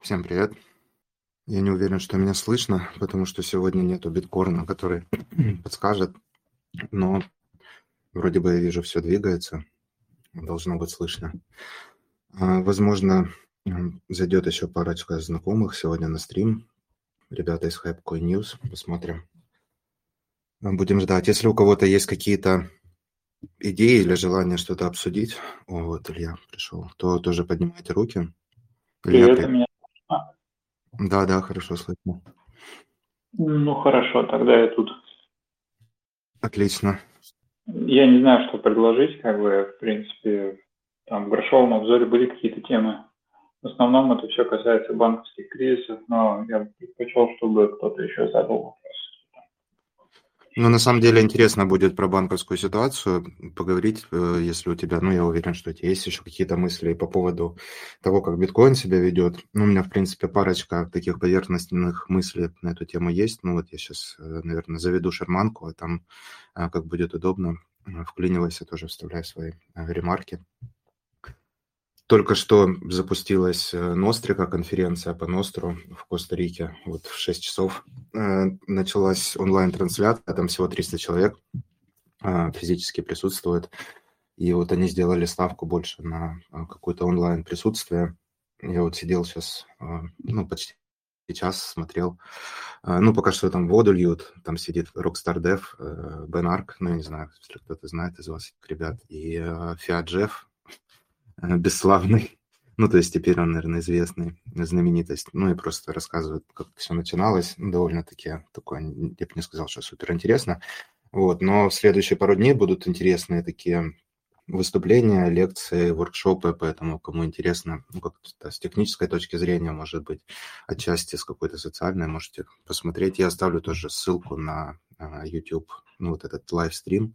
Всем привет. Я не уверен, что меня слышно, потому что сегодня нету биткорна, который подскажет, но вроде бы я вижу, все двигается, должно быть слышно. А, возможно, зайдет еще парочка знакомых сегодня на стрим. Ребята из Hypecoin News, посмотрим. Будем ждать. Если у кого-то есть какие-то идеи или желание что-то обсудить, о, вот Илья пришел, то тоже поднимайте руки. Привет, Илья, меня да, да, хорошо слышно. Ну хорошо, тогда я тут. Отлично. Я не знаю, что предложить, как бы, в принципе, там в грошовом обзоре были какие-то темы. В основном это все касается банковских кризисов, но я предпочел, чтобы кто-то еще задал вопрос. Ну, на самом деле интересно будет про банковскую ситуацию поговорить, э, если у тебя, ну, я уверен, что у тебя есть еще какие-то мысли по поводу того, как биткоин себя ведет. Ну, у меня, в принципе, парочка таких поверхностных мыслей на эту тему есть. Ну, вот я сейчас, э, наверное, заведу шарманку, а там, э, как будет удобно, вклинивайся, тоже вставляй свои ремарки. Только что запустилась э, Нострика, конференция по Ностру в Коста-Рике. Вот в 6 часов э, началась онлайн-трансляция, там всего 300 человек э, физически присутствует. И вот они сделали ставку больше на какое-то онлайн-присутствие. Я вот сидел сейчас, ну, почти час смотрел. Ну, пока что там воду льют, там сидит Rockstar Dev, Бен Арк, ну, я не знаю, если кто-то знает из вас, ребят, и Jeff, Э, бесславный. Ну, то есть теперь он, наверное, известный, знаменитость. Ну и просто рассказывает, как все начиналось. Ну, довольно-таки такое, я бы не сказал, что супер интересно. Вот, но в следующие пару дней будут интересные такие выступления, лекции, воркшопы, поэтому кому интересно, ну, как с технической точки зрения, может быть, отчасти с какой-то социальной, можете посмотреть. Я оставлю тоже ссылку на YouTube, ну, вот этот лайвстрим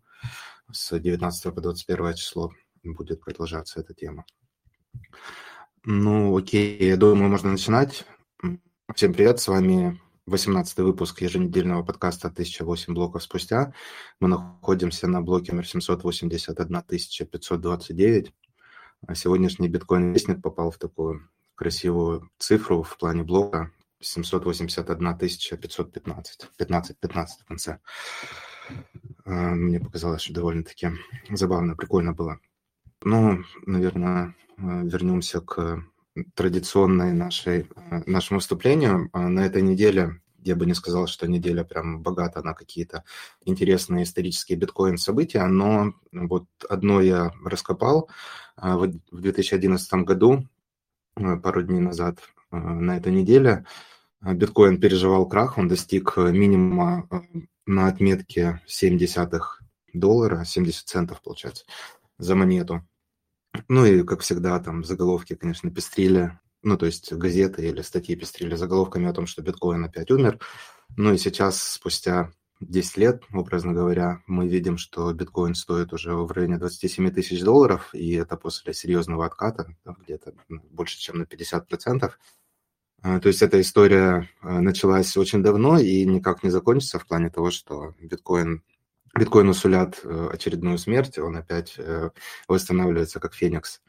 с 19 по 21 число будет продолжаться эта тема. Ну, окей, я думаю, можно начинать. Всем привет, с вами 18 выпуск еженедельного подкаста «1008 блоков спустя». Мы находимся на блоке номер 781 529. Сегодняшний биткоин-вестник попал в такую красивую цифру в плане блока 781 515. 15, 15 в конце. А, мне показалось, что довольно-таки забавно, прикольно было. Ну, наверное, э, вернемся к традиционной нашей, э, нашему выступлению. А, на этой неделе я бы не сказал, что неделя прям богата на какие-то интересные исторические биткоин-события, но вот одно я раскопал а, в 2011 году, э, пару дней назад на этой неделе, биткоин переживал крах, он достиг минимума на отметке 0,7 доллара, 70 центов, получается, за монету. Ну и, как всегда, там заголовки, конечно, пестрили, ну, то есть газеты или статьи пестрили заголовками о том, что биткоин опять умер. Ну и сейчас, спустя 10 лет, образно говоря, мы видим, что биткоин стоит уже в районе 27 тысяч долларов, и это после серьезного отката, где-то больше, чем на 50%. А, то есть эта история а, началась очень давно и никак не закончится в плане того, что биткоин биткоину сулят э, очередную смерть, он опять э, восстанавливается как феникс.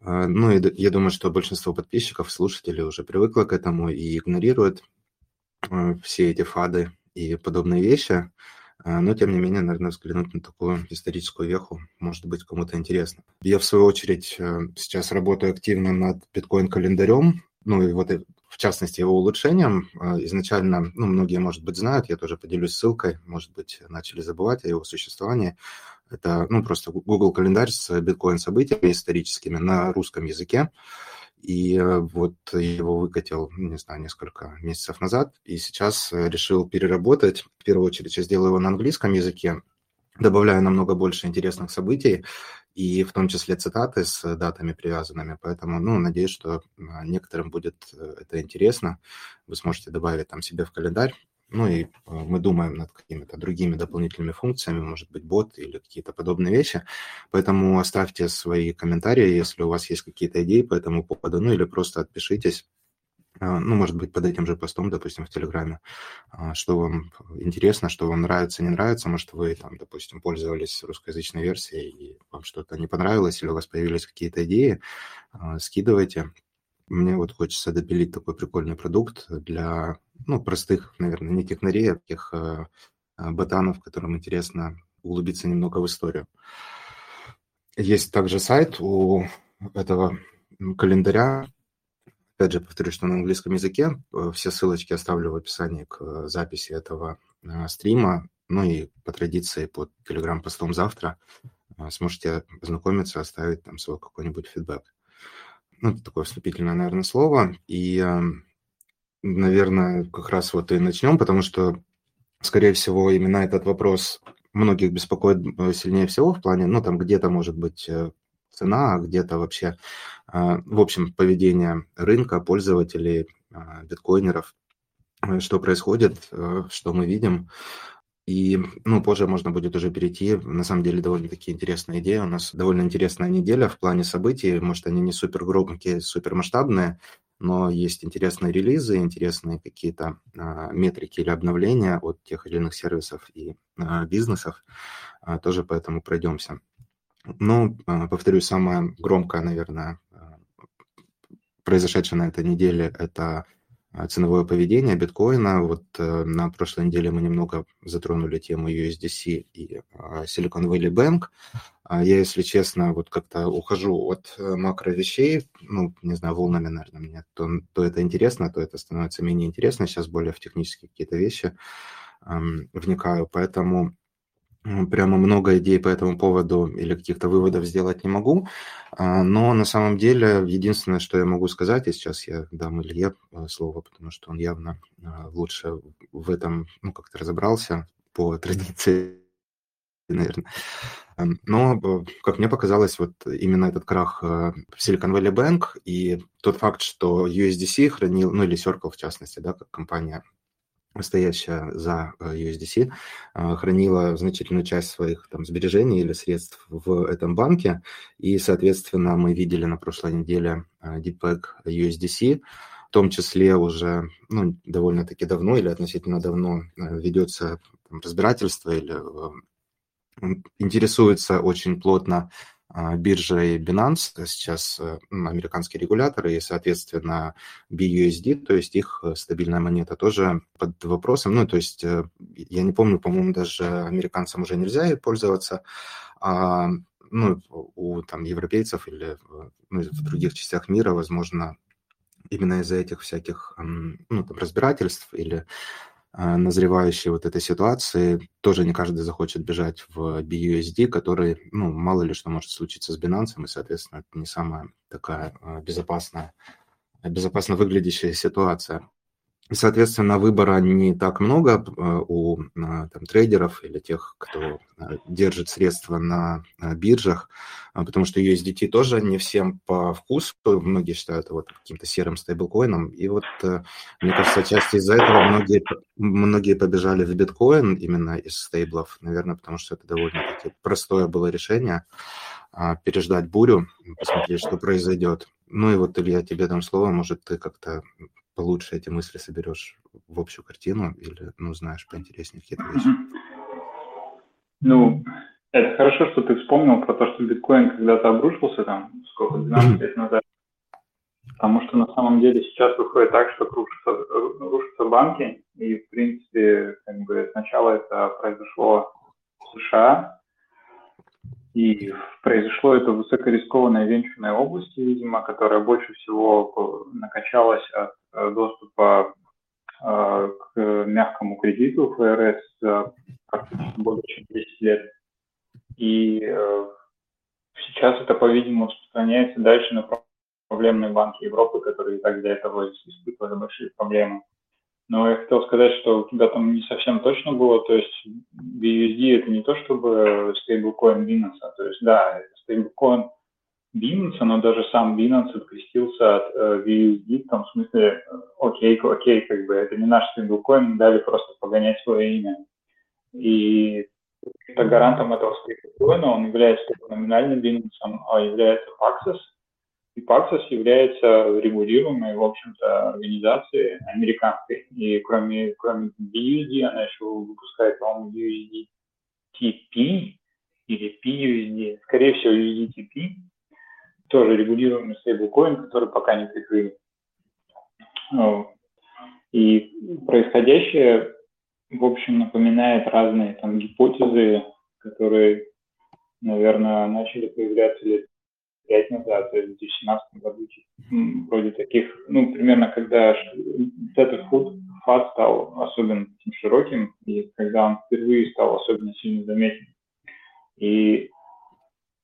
А, ну и я думаю, что большинство подписчиков, слушателей уже привыкло к этому и игнорируют э, все эти фады и подобные вещи. Но, тем не менее, наверное, взглянуть на такую историческую веху может быть кому-то интересно. Я, в свою очередь, сейчас работаю активно над биткоин-календарем. Ну и вот в частности, его улучшением. А, изначально, ну, многие, может быть, знают, я тоже поделюсь ссылкой, может быть, начали забывать о его существовании. Это, ну, просто Google календарь с биткоин-событиями историческими на русском языке. И э, вот его выкатил, не знаю, несколько месяцев назад, и сейчас э, решил переработать. В первую очередь я сделаю его на английском языке, добавляю намного больше интересных событий, и в том числе цитаты с датами привязанными. Поэтому, ну, надеюсь, что а, некоторым будет э, это интересно. Вы сможете добавить там себе в календарь. Ну и а, мы думаем над какими-то другими дополнительными функциями, может быть, бот или какие-то подобные вещи. Поэтому оставьте свои комментарии, если у вас есть какие-то идеи по этому поводу, ну или просто отпишитесь ну, может быть, под этим же постом, допустим, в Телеграме, а, что вам интересно, что вам нравится, не нравится, может, вы там, допустим, пользовались русскоязычной версией, и вам что-то не понравилось, или у вас появились какие-то идеи, а, скидывайте. мне вот хочется допилить такой прикольный продукт для, ну, простых, наверное, не технарей, а таких ботанов, которым интересно углубиться немного в историю. Есть также сайт у этого календаря. Опять же, повторюсь, что на английском языке. Э, все ссылочки оставлю в описании к записи этого стрима. Ну и по традиции под телеграм-постом завтра сможете ознакомиться, оставить там свой какой-нибудь фидбэк. Ну, это такое вступительное, наверное, слово. И, эм, наверное, как раз вот и начнем, потому что, скорее всего, именно этот вопрос многих беспокоит э, сильнее всего в плане, ну, там где-то может быть э, цена, а где-то вообще, э, в общем, поведение рынка, пользователей, биткоинеров, что происходит, что мы видим. И, ну, позже можно будет уже перейти. На самом деле, довольно-таки интересная идея. У нас довольно интересная неделя в плане событий. Может, они не супер громкие, супер масштабные, но есть интересные релизы, интересные какие-то а, метрики или обновления от тех или иных сервисов и а, бизнесов. А, тоже поэтому пройдемся. Ну, а, повторюсь, самое громкое, наверное, а, произошедшее на этой неделе – это а, ценовое поведение биткоина. Вот э, на прошлой неделе мы немного затронули тему USDC и Silicon Valley Bank. Я, если честно, вот как-то ухожу от э, макро вещей, ну, не знаю, волнами, наверное, мне то, то это интересно, то это становится менее интересно. Сейчас более в технические какие-то вещи вникаю, поэтому прямо много идей по этому поводу или каких-то выводов сделать не могу, а, но на самом деле единственное, что я могу сказать, и сейчас я дам Илье э, слово, потому что он явно а, лучше в этом, ну, как-то разобрался по традиции, наверное. Но, э, как мне показалось, вот именно этот крах э, Silicon Valley Bank и тот факт, что USDC хранил, ну или Circle в частности, да, как компания стоящая за э, USDC, а, хранила значительную часть своих там, сбережений или средств в этом банке. И, соответственно, мы видели на прошлой неделе а, DeepPack USDC, в том числе уже ну, довольно-таки давно или относительно давно э, ведется там, разбирательство или э, интересуется очень плотно биржей Binance, сейчас э, американские регуляторы, и, соответственно, BUSD, то есть их э, стабильная монета тоже под вопросом. Ну, то есть, э, я не помню, по-моему, даже американцам уже нельзя ей пользоваться, а ну, у там европейцев или ну, в других частях мира, возможно, именно из-за этих всяких ну, там, разбирательств или а, назревающей вот этой ситуации тоже не каждый захочет бежать в BUSD, который, ну, мало ли что может случиться с Binance, и, соответственно, это не самая такая а, безопасная, безопасно выглядящая ситуация. Соответственно, выбора не так много э, у э, там, трейдеров или тех, кто э, держит средства на биржах, потому что USDT тоже не всем по вкусу. Многие считают его каким-то серым стейблкоином. И вот, мне кажется, часть из-за этого многие, многие побежали в биткоин именно из стейблов, наверное, потому что это довольно-таки простое было решение а, переждать бурю, посмотреть, что произойдет. Ну и вот, Илья, тебе дам слово, может, ты как-то получше эти мысли соберешь в общую картину или, ну, знаешь поинтереснее какие-то вещи? Ну, это хорошо, что ты вспомнил про то, что биткоин когда-то обрушился там, сколько, 12 лет назад. Потому что на самом деле сейчас выходит так, что рушатся, рушатся банки, и, в принципе, как бы сначала это произошло в США, и произошло это в высокорискованной венчурной области, видимо, которая больше всего накачалась от э, доступа э, к мягкому кредиту ФРС практически более чем 10 лет. И э, сейчас это, по-видимому, распространяется дальше на проблемные банки Европы, которые и так до этого испытывали большие проблемы. Но я хотел сказать, что у тебя там не совсем точно было, то есть BUSD это не то чтобы стейблкоин Binance, то есть да, стейблкоин Binance, но даже сам Binance открестился от э, BUSD, в том смысле, э, окей, окей, как бы это не наш стейблкоин, дали просто погонять свое имя. И это гарантом этого стейблкоина он является номинальным Binance, а является Paxos, Paxos является регулируемой, в общем-то, организацией американской. И кроме, кроме BUSD, она еще выпускает, по-моему, USDTP или PUSD, скорее всего, USDTP. тоже регулируемый стейблкоин, который пока не прикрыли. И происходящее, в общем, напоминает разные там гипотезы, которые, наверное, начали появляться лет пять назад, то есть в 2017 году, вроде таких, ну, примерно когда этот фуд фад стал особенно таким широким, и когда он впервые стал особенно сильно заметен. И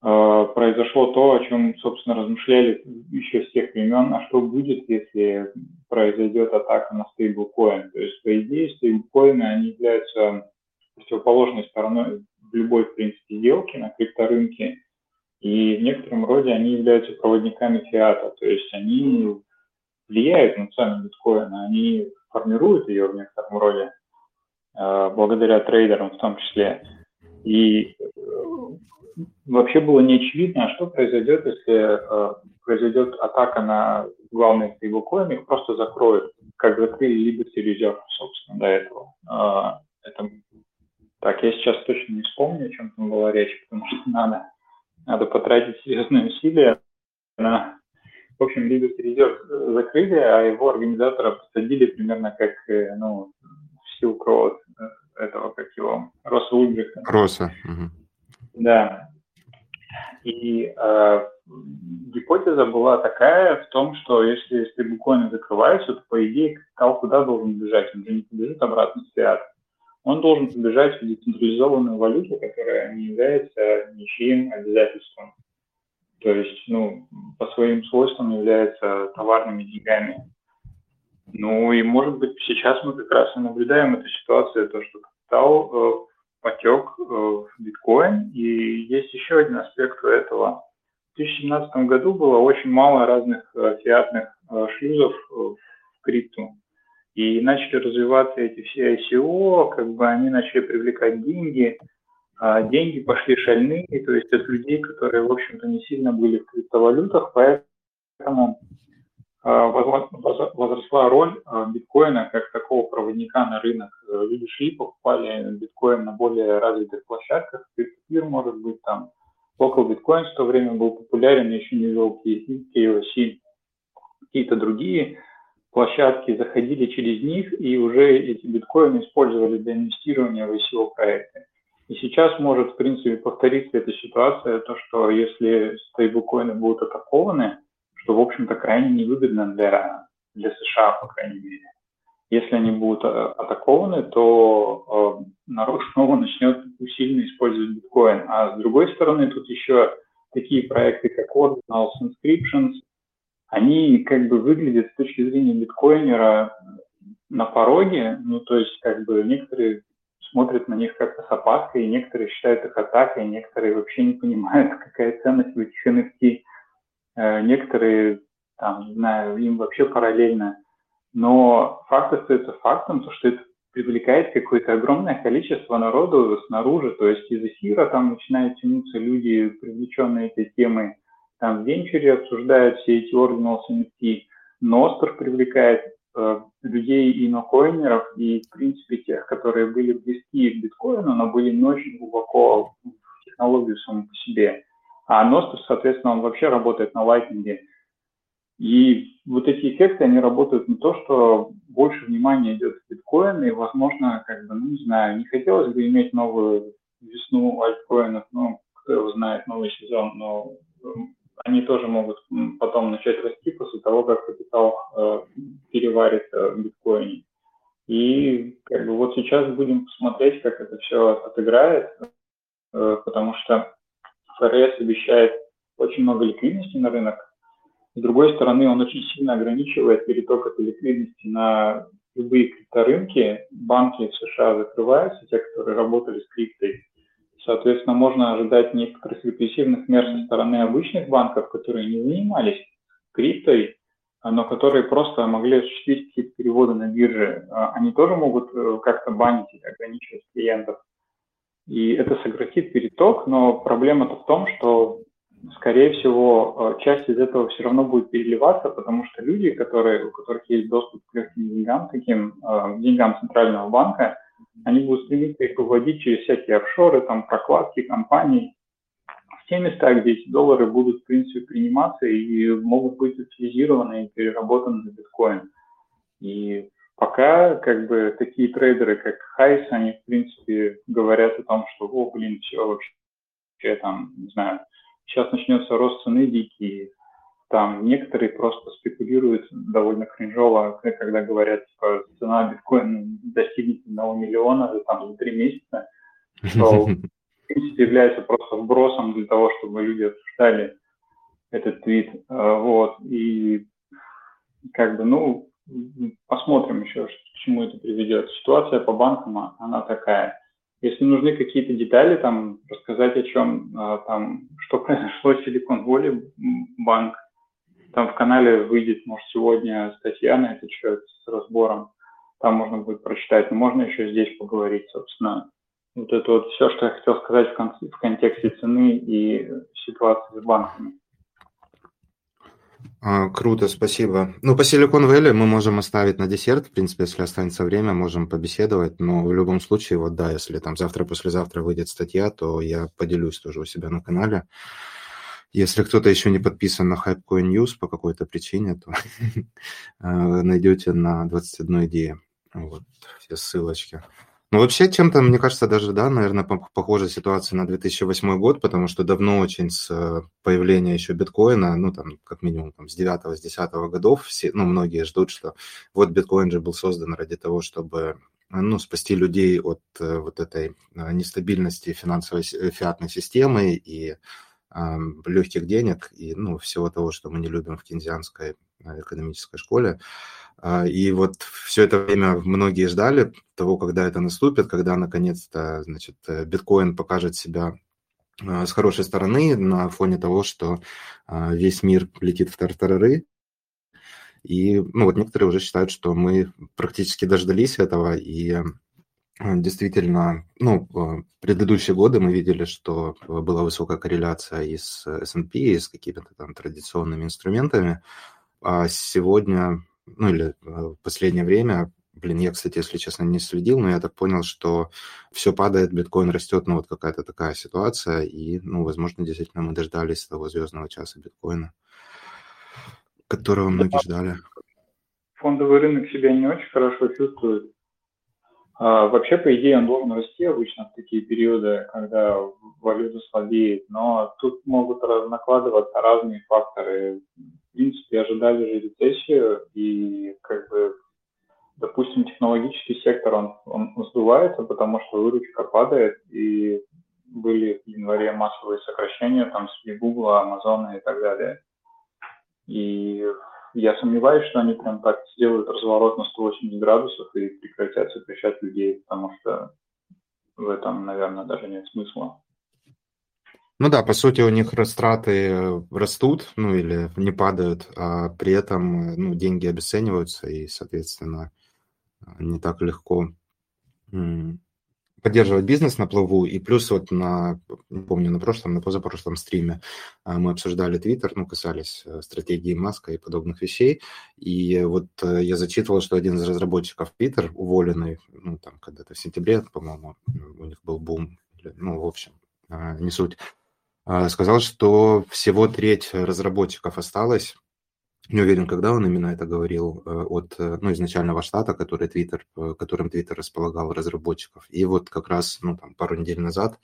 э, произошло то, о чем, собственно, размышляли еще с тех времен, а что будет, если произойдет атака на стейблкоин. То есть, по идее, стейблкоины, они являются противоположной стороной в любой, в принципе, сделке на крипторынке, и в некотором роде они являются проводниками фиата, то есть они влияют на цену биткоина, они формируют ее в некотором роде, э, благодаря трейдерам в том числе. И э, вообще было не очевидно, а что произойдет, если э, произойдет атака на главные стейблкоины, их просто закроют, как закрыли Liberty Reserve, собственно, до этого. Это... Так, я сейчас точно не вспомню, о чем там была речь, потому что надо надо потратить серьезные усилия на... В общем, Liberty Reserve закрыли, а его организатора посадили примерно как, э, ну, Silk Road, э, этого, как его, Росса Ульбриха. Росса. Угу. Да. И э, гипотеза была такая в том, что если стейблкоины закрываются, то, по идее, капитал куда должен бежать? Он же не побежит обратно в фиат он должен побежать в децентрализованную валюту, которая не является ничьим обязательством. То есть, ну, по своим свойствам является товарными деньгами. Ну и, может быть, сейчас мы как раз и наблюдаем эту ситуацию, то, что капитал э, потек э, в биткоин. И есть еще один аспект у этого. В 2017 году было очень мало разных э, фиатных э, шлюзов э, в крипту. И начали развиваться эти все ICO, как бы они начали привлекать деньги, а деньги пошли шальные, то есть от людей, которые, в общем-то, не сильно были в криптовалютах, поэтому а, возросла роль а, биткоина как такого проводника на рынок. Люди шли, покупали биткоин на более развитых площадках, Peer, может быть, там, Local Bitcoin в то время был популярен, еще не вел KOC, какие-то другие площадки заходили через них, и уже эти биткоины использовали для инвестирования в ICO проекты. И сейчас может, в принципе, повториться эта ситуация, то, что если стейблкоины будут атакованы, что, в общем-то, крайне невыгодно для, для США, по крайней мере. Если они будут э, атакованы, то э, народ снова начнет усиленно использовать биткоин. А с другой стороны, тут еще такие проекты, как Ordinals Inscriptions, они как бы выглядят с точки зрения биткоинера на пороге, ну то есть как бы некоторые смотрят на них как-то с опаской, некоторые считают их атакой, некоторые вообще не понимают, какая ценность в этих NFT, э, некоторые, там, не знаю, им вообще параллельно. Но факт остается фактом, то, что это привлекает какое-то огромное количество народу снаружи, то есть из эфира там начинают тянуться люди, привлеченные этой темой, там в венчуре обсуждают все эти ordinals NFT. Ностер привлекает э, людей и нокоинеров, и, в принципе, тех, которые были близки к биткоину, но были не очень глубоко в технологию саму по себе. А Ностер, соответственно, он вообще работает на лайтинге. И вот эти эффекты, они работают на то, что больше внимания идет в биткоин, и, возможно, как бы, ну, не знаю, не хотелось бы иметь новую весну альткоинов, ну, кто его знает, новый сезон, но они тоже могут потом начать расти после того, как капитал э, переварится в биткоине. И как бы вот сейчас будем посмотреть, как это все отыграет, э, потому что ФРС обещает очень много ликвидности на рынок. С другой стороны, он очень сильно ограничивает переток этой ликвидности на любые крипторынки. Банки в США закрываются, те, которые работали с криптой. Соответственно, можно ожидать некоторых репрессивных мер со стороны обычных банков, которые не занимались криптой, но которые просто могли осуществить какие-то переводы на бирже. А они тоже могут э, как-то банить или ограничивать клиентов. И это сократит переток, но проблема-то в том, что, скорее всего, э, часть из этого все равно будет переливаться, потому что люди, которые, у которых есть доступ к легким деньгам, таким деньгам центрального банка, они будут стремиться их выводить через всякие офшоры, там, прокладки компаний. в те места, где эти доллары будут, в принципе, приниматься и могут быть утилизированы и переработаны на биткоин. И пока как бы такие трейдеры, как Хайс, они, в принципе, говорят о том, что, о, блин, все вообще там, не знаю, сейчас начнется рост цены дикий, там некоторые просто спекулируют довольно кринжово, когда говорят, типа, цена биткоина достигнет одного миллиона там, за три месяца, что является просто вбросом для того, чтобы люди обсуждали этот твит. А, вот. И как бы, ну, посмотрим еще, к чему это приведет. Ситуация по банкам, она такая. Если нужны какие-то детали, там, рассказать о чем, а, там, что произошло в Silicon Valley банк, там в канале выйдет, может, сегодня статья на этот счет с разбором. Там можно будет прочитать. Но можно еще здесь поговорить, собственно. Вот это вот все, что я хотел сказать в, кон- в контексте цены и ситуации с банками. А, круто, спасибо. Ну, по Silicon Valley мы можем оставить на десерт, в принципе, если останется время, можем побеседовать, но в любом случае, вот да, если там завтра-послезавтра выйдет статья, то я поделюсь тоже у себя на канале. Если кто-то еще не подписан на Hypecoin News по какой-то причине, то а, найдете на 21 идее. Вот, все ссылочки. Ну, вообще, чем-то, мне кажется, даже, да, наверное, похожая ситуация на 2008 год, потому что давно очень с э, появления еще биткоина, ну, там, как минимум, там, с 9 с 10 годов, все, ну, многие ждут, что вот биткоин же был создан ради того, чтобы ну, спасти людей от э, вот этой э, нестабильности финансовой фиатной системы и легких денег и ну, всего того, что мы не любим в кейнзианской э, экономической школе. А, и вот все это время многие ждали того, когда это наступит, когда наконец-то значит, э, биткоин покажет себя а, с хорошей стороны на фоне того, что а, весь мир летит в тартарары. И ну, вот некоторые уже считают, что мы практически дождались этого, и Действительно, ну, э, предыдущие годы мы видели, что была высокая корреляция и с S&P, и с какими-то там традиционными инструментами. А сегодня, ну или э, в последнее время, блин, я, кстати, если честно, не следил, но я так понял, что все падает, биткоин растет, ну вот какая-то такая ситуация, и, ну, возможно, действительно мы дождались того звездного часа биткоина, которого многие ждали. Фондовый рынок себя не очень хорошо чувствует а, вообще, по идее, он должен расти обычно в такие периоды, когда валюта слабеет, но тут могут накладываться разные факторы. В принципе, ожидали же рецессию, и как бы, допустим, технологический сектор, он, он сдувается, потому что выручка падает, и были в январе массовые сокращения, там, с Google, Amazon и так далее. И я сомневаюсь, что они прям так сделают разворот на 180 градусов и прекратят сокращать людей, потому что в этом, наверное, даже нет смысла. Ну да, по сути, у них растраты растут, ну или не падают, а при этом ну, деньги обесцениваются, и, соответственно, не так легко поддерживать бизнес на плаву. И плюс вот на, помню, на прошлом, на позапрошлом стриме а, мы обсуждали Твиттер, ну, касались э, стратегии Маска и подобных вещей. И вот э, я зачитывал, что один из разработчиков Твиттер, уволенный, ну, там, когда-то в сентябре, по-моему, у них был бум, ну, в общем, не суть, сказал, что всего треть разработчиков осталось, не уверен, когда он именно это говорил, э, от э, ну, изначального штата, который Twitter, э, которым Twitter располагал разработчиков. И вот как раз ну, там, пару недель назад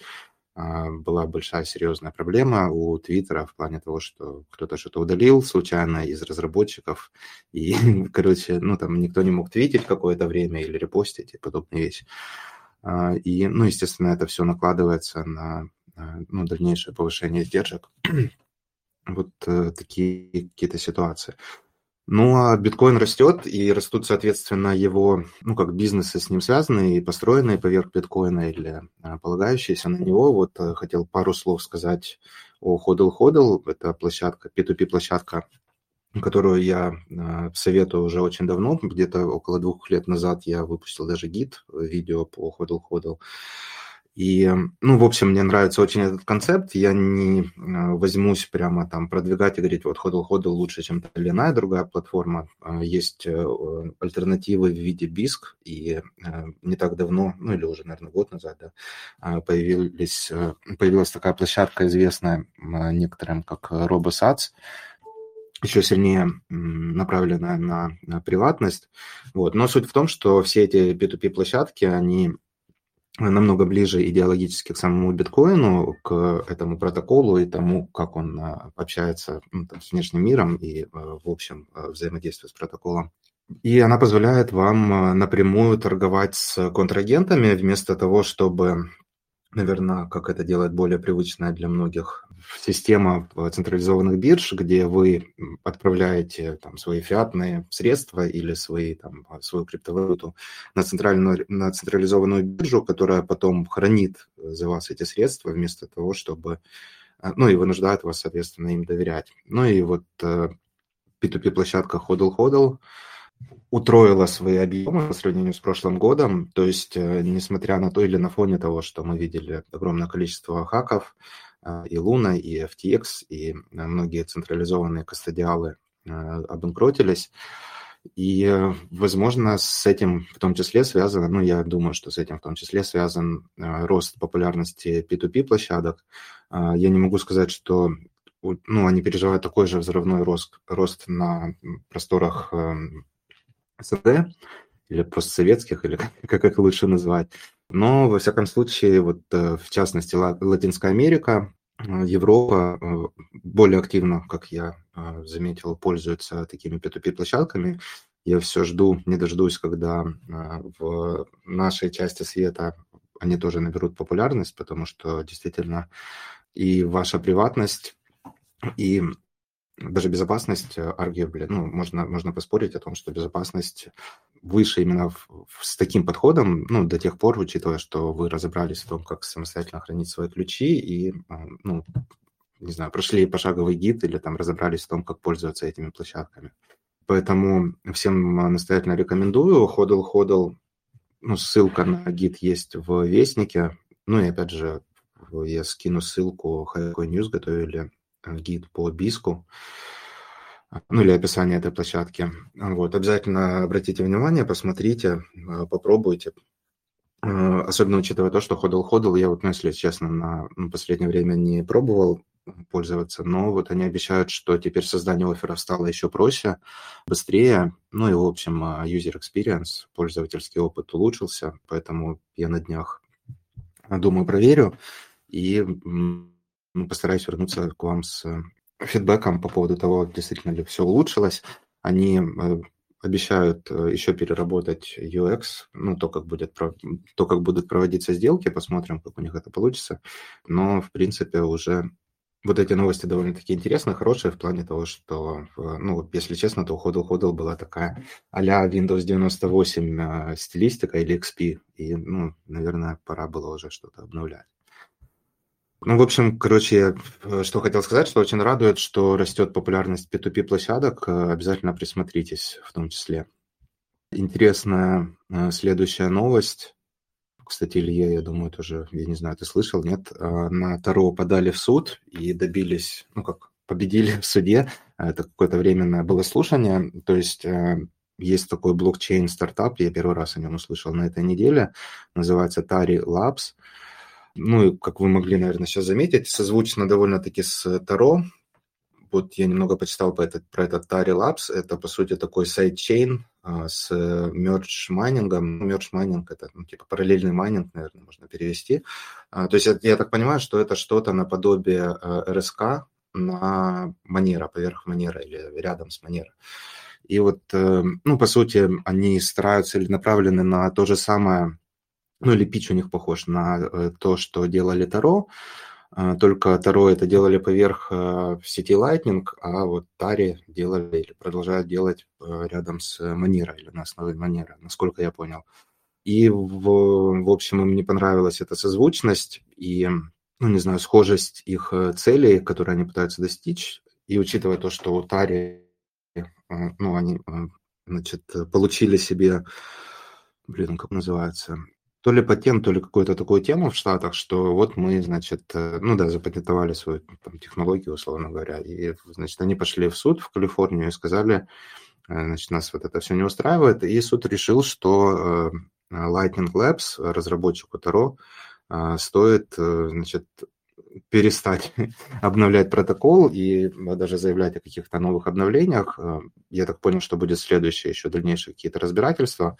а, была большая серьезная проблема у Твиттера в плане того, что кто-то что-то удалил случайно из разработчиков, и, короче, ну, там никто не мог твитить какое-то время или репостить и подобные вещи. А, и, ну, естественно, это все накладывается на ну, дальнейшее повышение издержек. Вот э, такие какие-то ситуации. Ну, а биткоин растет, и растут, соответственно, его, ну, как бизнесы с ним связанные, и построенные поверх биткоина или а, полагающиеся на него. Вот а, хотел пару слов сказать о Hodl Hodl. Это площадка, P2P-площадка, которую я а, советую уже очень давно. Где-то около двух лет назад я выпустил даже гид, видео по Hodl Hodl. И, ну, в общем, мне нравится очень этот концепт. Я не а, возьмусь прямо там продвигать и говорить, вот Hodl Hodl лучше, чем та или иная другая платформа. А, есть э, альтернативы в виде BISC, и э, не так давно, ну или уже, наверное, год назад, да, а, появились, э, появилась такая площадка, известная некоторым как RoboSats, еще сильнее направленная на, на приватность. Вот. Но суть в том, что все эти P2P-площадки, они намного ближе идеологически к самому биткоину, к этому протоколу и тому, как он а, общается ну, там, с внешним миром и, а, в общем, а, взаимодействует с протоколом. И она позволяет вам напрямую торговать с контрагентами вместо того, чтобы наверное, как это делает более привычная для многих система централизованных бирж, где вы отправляете там, свои фиатные средства или свои, там, свою криптовалюту на, центральную, на централизованную биржу, которая потом хранит за вас эти средства вместо того, чтобы... Ну и вынуждает вас, соответственно, им доверять. Ну и вот P2P-площадка HODL-HODL – утроила свои объемы по сравнению с прошлым годом. То есть, э, несмотря на то или на фоне того, что мы видели огромное количество хаков, э, и Луна, и FTX, и э, многие централизованные кастодиалы обанкротились. И, возможно, с этим в том числе связано, ну, я думаю, что с этим в том числе связан рост популярности P2P площадок. Я не могу сказать, что ну, они переживают такой же взрывной рост, рост на просторах эм, СНГ или постсоветских, или как их лучше назвать. Но, во всяком случае, вот э, в частности Латинская Америка, э, Европа э, более активно, как я заметил, пользуется такими P2P-площадками. Я все жду, не дождусь, когда в нашей части света они тоже наберут популярность, потому что действительно и ваша приватность, и даже безопасность, э, ну, можно, можно поспорить о том, что безопасность выше именно в, в, с таким подходом, ну, до тех пор, учитывая, что вы разобрались в том, как самостоятельно хранить свои ключи и, э, ну, не знаю, прошли пошаговый гид или там разобрались в том, как пользоваться этими площадками. Поэтому всем настоятельно рекомендую. Ходл Ходл, ну, ссылка на гид есть в Вестнике. Ну и опять же, я скину ссылку Хайкой News готовили гид по биску, ну или описание этой площадки. Вот, обязательно обратите внимание, посмотрите, э, попробуйте. Э, особенно учитывая то, что ходл-ходл, я вот, ну, если честно, на ну, последнее время не пробовал пользоваться, но вот они обещают, что теперь создание офферов стало еще проще, быстрее, ну и, в общем, э, user experience, пользовательский опыт улучшился, поэтому я на днях, думаю, проверю и ну, постараюсь вернуться к вам с э, фидбэком по поводу того, действительно ли все улучшилось. Они э, обещают э, еще переработать UX, ну, то, как, будет, то, как будут проводиться сделки, посмотрим, как у них это получится. Но, в принципе, уже вот эти новости довольно-таки интересные, хорошие в плане того, что, ну, если честно, то у Hodl Hodl была такая а-ля Windows 98 стилистика или XP, и, ну, наверное, пора было уже что-то обновлять. Ну, в общем, короче, я э, что хотел сказать, что очень радует, что растет популярность P2P площадок. Э, обязательно присмотритесь в том числе. Интересная э, следующая новость. Кстати, Илья, я думаю, тоже, я не знаю, ты слышал, нет? На Таро подали в суд и добились, ну как, победили в суде. Это какое-то временное было слушание. То есть есть такой блокчейн-стартап, я первый раз о нем услышал на этой неделе, называется Tari Labs – ну, и, как вы могли, наверное, сейчас заметить, созвучно довольно-таки с Таро. Вот я немного почитал про этот, про этот Tari Labs. Это, по сути, такой sidechain а, с merge майнингом. Merge майнинг – это ну, типа параллельный майнинг, наверное, можно перевести. А, то есть я, я так понимаю, что это что-то наподобие а, RSK на Монеро, поверх Монеро или рядом с Монеро. И вот, э, ну, по сути, они стараются или направлены на то же самое ну или пич у них похож на э, то, что делали Таро, а, только Таро это делали поверх э, сети Lightning, а вот Тари делали или продолжают делать э, рядом с Манера или на основе Манера, насколько я понял. И, в, в общем, им не понравилась эта созвучность и, ну, не знаю, схожесть их целей, которые они пытаются достичь. И учитывая то, что у Тари, ну, они, значит, получили себе, блин, как называется, то ли патент, то ли какую-то такую тему в Штатах, что вот мы, значит, э, ну да, запатентовали свою там, технологию, условно говоря, и, значит, они пошли в суд в Калифорнию и сказали, э, значит, нас вот это все не устраивает, и суд решил, что э, Lightning Labs, разработчику Таро, стоит, значит, перестать обновлять протокол и даже заявлять о каких-то новых обновлениях. Я так понял, что будет следующее еще дальнейшие какие-то разбирательства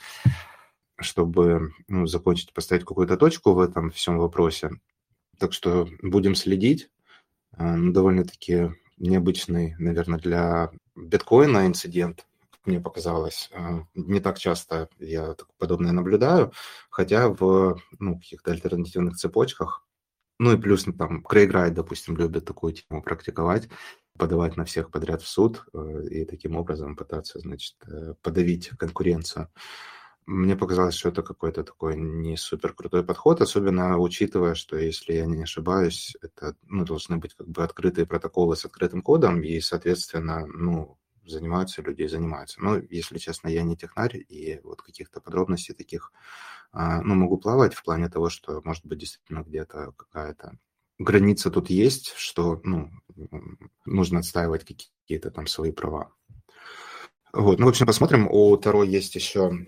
чтобы ну, закончить, поставить какую-то точку в этом всем вопросе. Так что будем следить. А, ну, довольно-таки необычный, наверное, для биткоина инцидент, мне показалось. А, не так часто я подобное наблюдаю, хотя в ну, каких-то альтернативных цепочках, ну и плюс ну, там Крейг Райт, допустим, любит такую тему практиковать, подавать на всех подряд в суд э, и таким образом пытаться, значит, э, подавить конкуренцию. Мне показалось, что это какой-то такой не супер крутой подход, особенно учитывая, что, если я не ошибаюсь, это ну, должны быть как бы открытые протоколы с открытым кодом, и, соответственно, ну, занимаются люди и занимаются. Но, если честно, я не технарь, и вот каких-то подробностей таких, а, ну, могу плавать в плане того, что, может быть, действительно где-то какая-то граница тут есть, что, ну, нужно отстаивать какие-то там свои права. Вот, ну, в общем, посмотрим. У Таро есть еще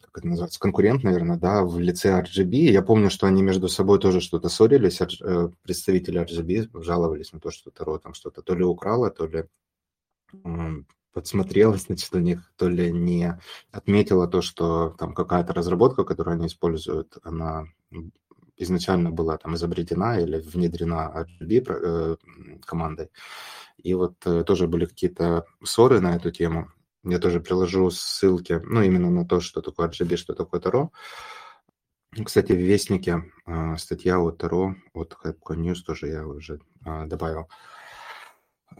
как это называется, конкурент, наверное, да, в лице RGB. Я помню, что они между собой тоже что-то ссорились, э, представители RGB жаловались на то, что Таро там что-то то ли украло, то ли подсмотрела, значит, у них, то ли не отметила то, что там какая-то разработка, которую они используют, она изначально была там изобретена или внедрена RGB э, командой. И вот э, тоже были какие-то ссоры на эту тему. Я тоже приложу ссылки, ну, именно на то, что такое RGB, что такое Таро. Кстати, в Вестнике э, статья о Таро, от Hypecoin News тоже я уже э, добавил.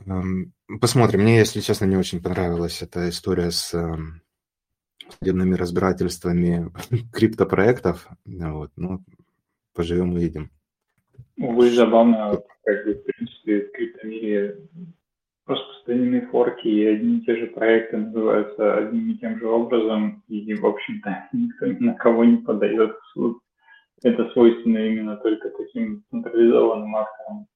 Эм, посмотрим. Мне, если честно, не очень понравилась эта история с э, судебными разбирательствами криптопроектов. Вот, ну, поживем увидим. Увы, забавно, как бы, в принципе, в криптомире распространены форки, и одни и те же проекты называются одним и тем же образом, и, в общем-то, никто ни на кого не подает в суд. Это свойственно именно только таким централизованным акторам.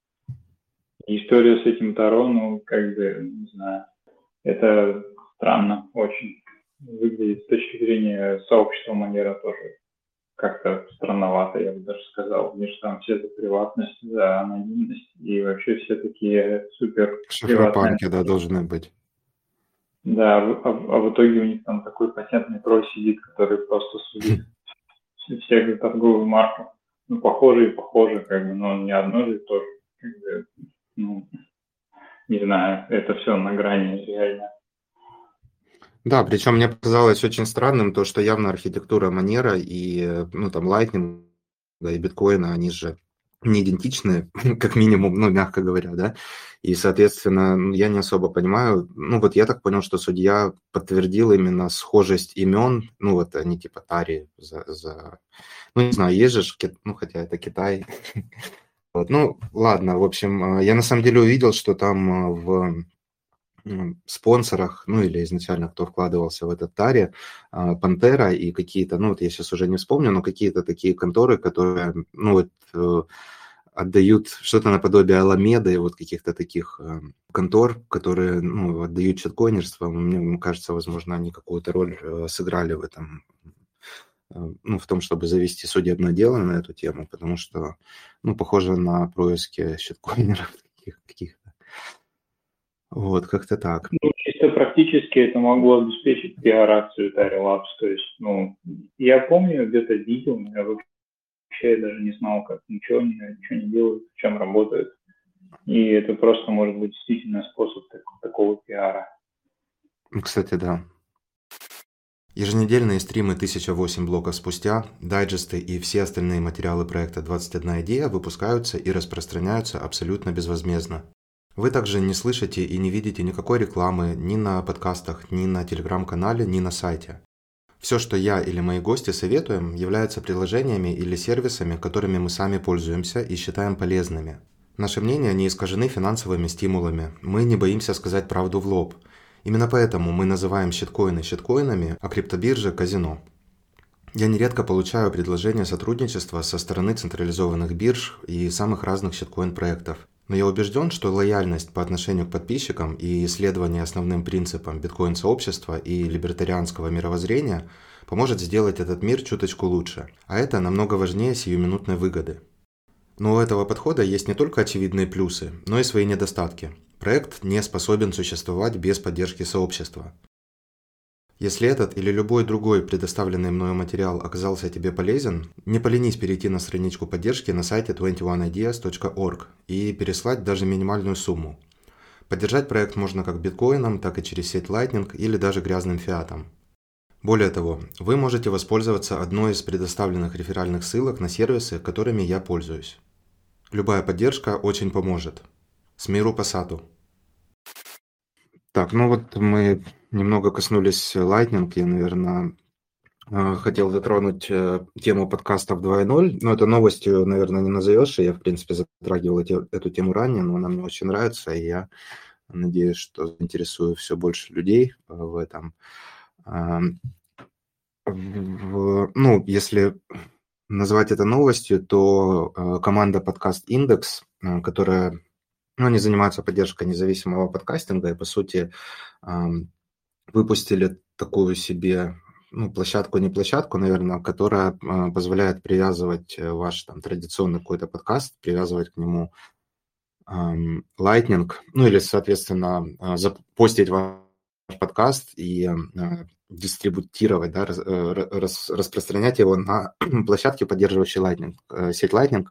И история с этим Таро, ну, как бы, не знаю, это странно очень выглядит с точки зрения сообщества манера тоже как-то странновато, я бы даже сказал. Мне же там все за приватность, за анонимность, и вообще все такие супер Шифропанки, да, должны быть. Да, а, а, а в итоге у них там такой патентный тролль сидит, который просто судит всех за торговую марку. Ну, похоже и похоже, как бы, но не одно же тоже. Как бы, ну, не знаю, это все на грани реально. Да, причем мне показалось очень странным то, что явно архитектура манера и, ну, там, Lightning, да, и биткоина, они же не идентичны, как минимум, ну, мягко говоря, да, и, соответственно, ну, я не особо понимаю, ну, вот я так понял, что судья подтвердил именно схожесть имен, ну, вот они типа Тари за, за... ну, не знаю, есть же, ну, хотя это Китай, вот, ну, ладно, в общем, я на самом деле увидел, что там в спонсорах, ну или изначально кто вкладывался в этот таре, а, Пантера и какие-то, ну вот я сейчас уже не вспомню, но какие-то такие конторы, которые, ну вот э, отдают что-то наподобие Аламеда и вот каких-то таких э, контор, которые ну, отдают читкоинерство. Мне кажется, возможно, они какую-то роль э, сыграли в этом, ну, в том, чтобы завести судебное дело на эту тему, потому что, ну, похоже на происки щиткоинеров каких-то. Вот, как-то так. Ну, чисто практически это могло обеспечить пиар-акцию Tari Labs. То есть, ну, я помню, где-то видел, я вообще даже не знал, как ничего, ничего не делают, в чем работают. И это просто может быть действительно способ так, такого пиара. Кстати, да. Еженедельные стримы 1008 блоков спустя, дайджесты и все остальные материалы проекта 21 идея выпускаются и распространяются абсолютно безвозмездно. Вы также не слышите и не видите никакой рекламы ни на подкастах, ни на телеграм-канале, ни на сайте. Все, что я или мои гости советуем, являются приложениями или сервисами, которыми мы сами пользуемся и считаем полезными. Наши мнения не искажены финансовыми стимулами. Мы не боимся сказать правду в лоб. Именно поэтому мы называем щиткоины щиткоинами, а криптобиржи – казино. Я нередко получаю предложения сотрудничества со стороны централизованных бирж и самых разных щиткоин-проектов. Но я убежден, что лояльность по отношению к подписчикам и исследование основным принципам биткоин-сообщества и либертарианского мировоззрения поможет сделать этот мир чуточку лучше. А это намного важнее сиюминутной выгоды. Но у этого подхода есть не только очевидные плюсы, но и свои недостатки. Проект не способен существовать без поддержки сообщества. Если этот или любой другой предоставленный мною материал оказался тебе полезен, не поленись перейти на страничку поддержки на сайте 21ideas.org и переслать даже минимальную сумму. Поддержать проект можно как биткоином, так и через сеть Lightning или даже грязным фиатом. Более того, вы можете воспользоваться одной из предоставленных реферальных ссылок на сервисы, которыми я пользуюсь. Любая поддержка очень поможет. С миру по сату. Так, ну вот мы немного коснулись Lightning. Я, наверное, э, хотел затронуть э, тему подкастов 2.0. Но это новостью, наверное, не назовешь. Я, в принципе, затрагивал эти, эту тему ранее, но она мне очень нравится, и я надеюсь, что заинтересую все больше людей э, в этом. Эм, в, ну, если назвать это новостью, то команда подкаст Индекс, которая ну, они занимаются поддержкой независимого подкастинга и, по сути, выпустили такую себе ну, площадку, не площадку, наверное, которая а, позволяет привязывать э, ваш там традиционный какой-то подкаст, привязывать к нему эм, Lightning, ну или, соответственно, а, запостить ваш подкаст и э, дистрибутировать, да, раз, э, рас, распространять его на площадке, поддерживающей Lightning, сеть Lightning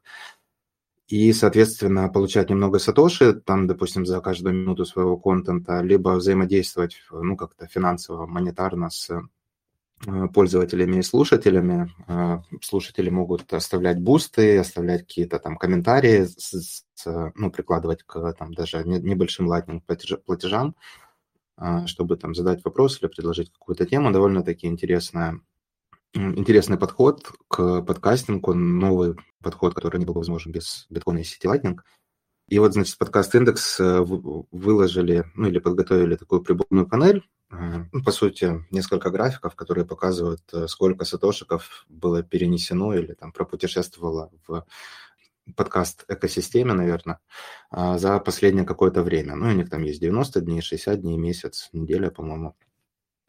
и, соответственно, получать немного сатоши, там, допустим, за каждую минуту своего контента, либо взаимодействовать, ну, как-то финансово, монетарно с э, пользователями и слушателями. Э, слушатели могут оставлять бусты, оставлять какие-то там комментарии, с, с, ну, прикладывать к там даже небольшим лайтинг платежам, э, чтобы там задать вопрос или предложить какую-то тему. Довольно-таки интересная интересный подход к подкастингу, новый подход, который не был возможен без биткоина и сети Lightning. И вот, значит, подкаст Индекс э, выложили, ну или подготовили такую приборную панель, э, ну, по сути, несколько графиков, которые показывают, э, сколько сатошиков было перенесено или там пропутешествовало в подкаст экосистеме, наверное, за последнее какое-то время. Ну, у них там есть 90 дней, 60 дней, месяц, неделя, по-моему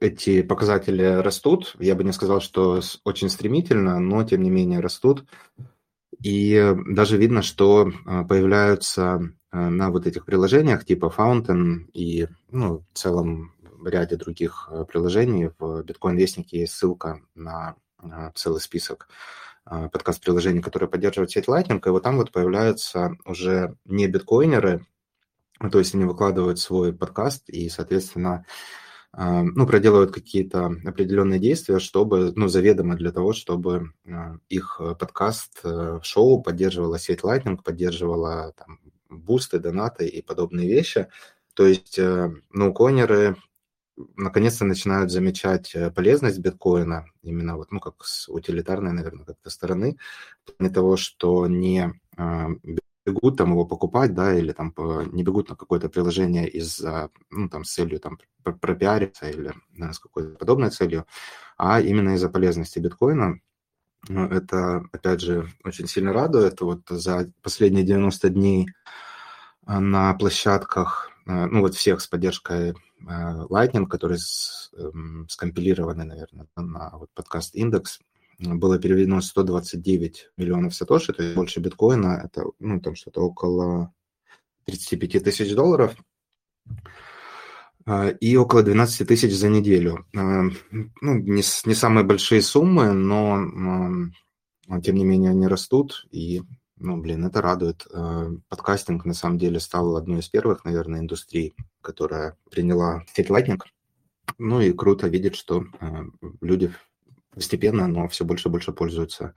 эти показатели растут. Я бы не сказал, что очень стремительно, но тем не менее растут. И даже видно, что а, появляются а, на вот этих приложениях типа Fountain и ну, в целом ряде других приложений в Bitcoin-вестнике есть ссылка на целый список подкаст-приложений, которые поддерживают сеть Lightning, и вот там вот появляются уже не биткоинеры, то есть они выкладывают свой подкаст, и, соответственно, ну, проделывают какие-то определенные действия, чтобы, ну, заведомо для того, чтобы а, их подкаст, э, шоу поддерживала сеть Lightning, поддерживала там бусты, донаты и подобные вещи. То есть, э, ну, конеры наконец-то начинают замечать э, полезность биткоина, именно вот, ну, как с утилитарной, наверное, как-то стороны, в плане того, что не а, бегут там его покупать, да, или там не бегут на какое-то приложение из ну, там, с целью там пропиариться или да, с какой-то подобной целью, а именно из-за полезности биткоина. Ну, это, опять же, очень сильно радует. Вот за последние 90 дней а, на площадках, а, ну вот всех с поддержкой а, Lightning, которые эм, скомпилированы, наверное, на вот подкаст Индекс, было переведено 129 миллионов сатоши, то есть больше биткоина, это ну, там что-то около 35 тысяч долларов а, и около 12 тысяч за неделю. А, ну, не, не самые большие суммы, но тем не менее они растут, и, ну, блин, это радует. А, подкастинг, на самом деле, стал одной из первых, наверное, индустрий, которая приняла сеть Lightning. Ну и круто видеть, что люди постепенно, но все больше и больше пользуются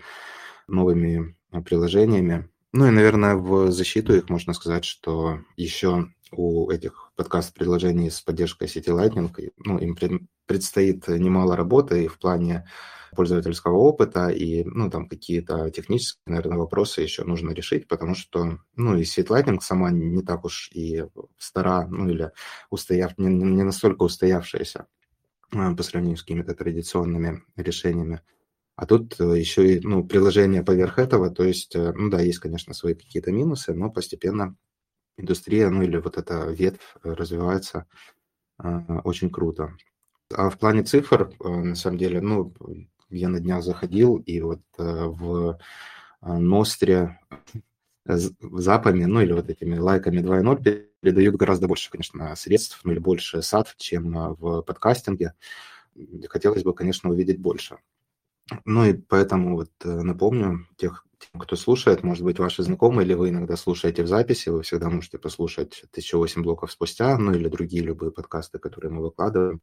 новыми а, приложениями. Ну и, наверное, в защиту их можно сказать, что еще у этих подкаст-приложений с поддержкой сети Lightning, ну, им предстоит немало работы и в плане пользовательского опыта, и, ну, там какие-то технические, наверное, вопросы еще нужно решить, потому что, ну, и сеть Lightning сама не так уж и стара, ну, или устояв, не, не настолько устоявшаяся. Э, по сравнению с какими-то традиционными решениями. А тут еще и ну, приложение поверх этого, то есть, ну да, есть, конечно, свои какие-то минусы, но постепенно индустрия, ну или вот эта ветвь развивается очень круто. А в плане цифр, на самом деле, ну, я на днях заходил, и вот в Ностре запами, ну или вот этими лайками 2.0 передают гораздо больше, конечно, средств, ну или больше сад, чем а, в подкастинге. Хотелось бы, конечно, увидеть больше. Ну и поэтому вот э, напомню тех, тем, кто слушает, может быть, ваши знакомые, или вы иногда слушаете в записи, вы всегда можете послушать 1008 блоков спустя, ну или другие любые подкасты, которые мы выкладываем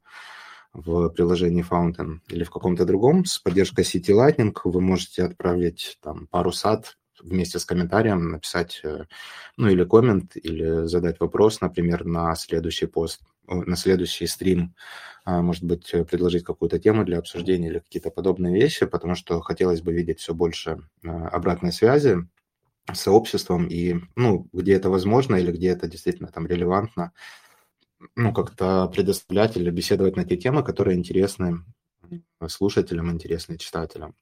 в приложении Fountain или в каком-то другом. С поддержкой City Lightning вы можете отправить там пару сад вместе с комментарием написать, э, ну, или коммент, или задать вопрос, например, на следующий пост, на следующий стрим, а, может быть, э, предложить какую-то тему для обсуждения или какие-то подобные вещи, потому что хотелось бы видеть все больше э, обратной связи с сообществом, и, ну, где это возможно или где это действительно там релевантно, ну, как-то предоставлять или беседовать на те темы, которые интересны слушателям, интересны читателям.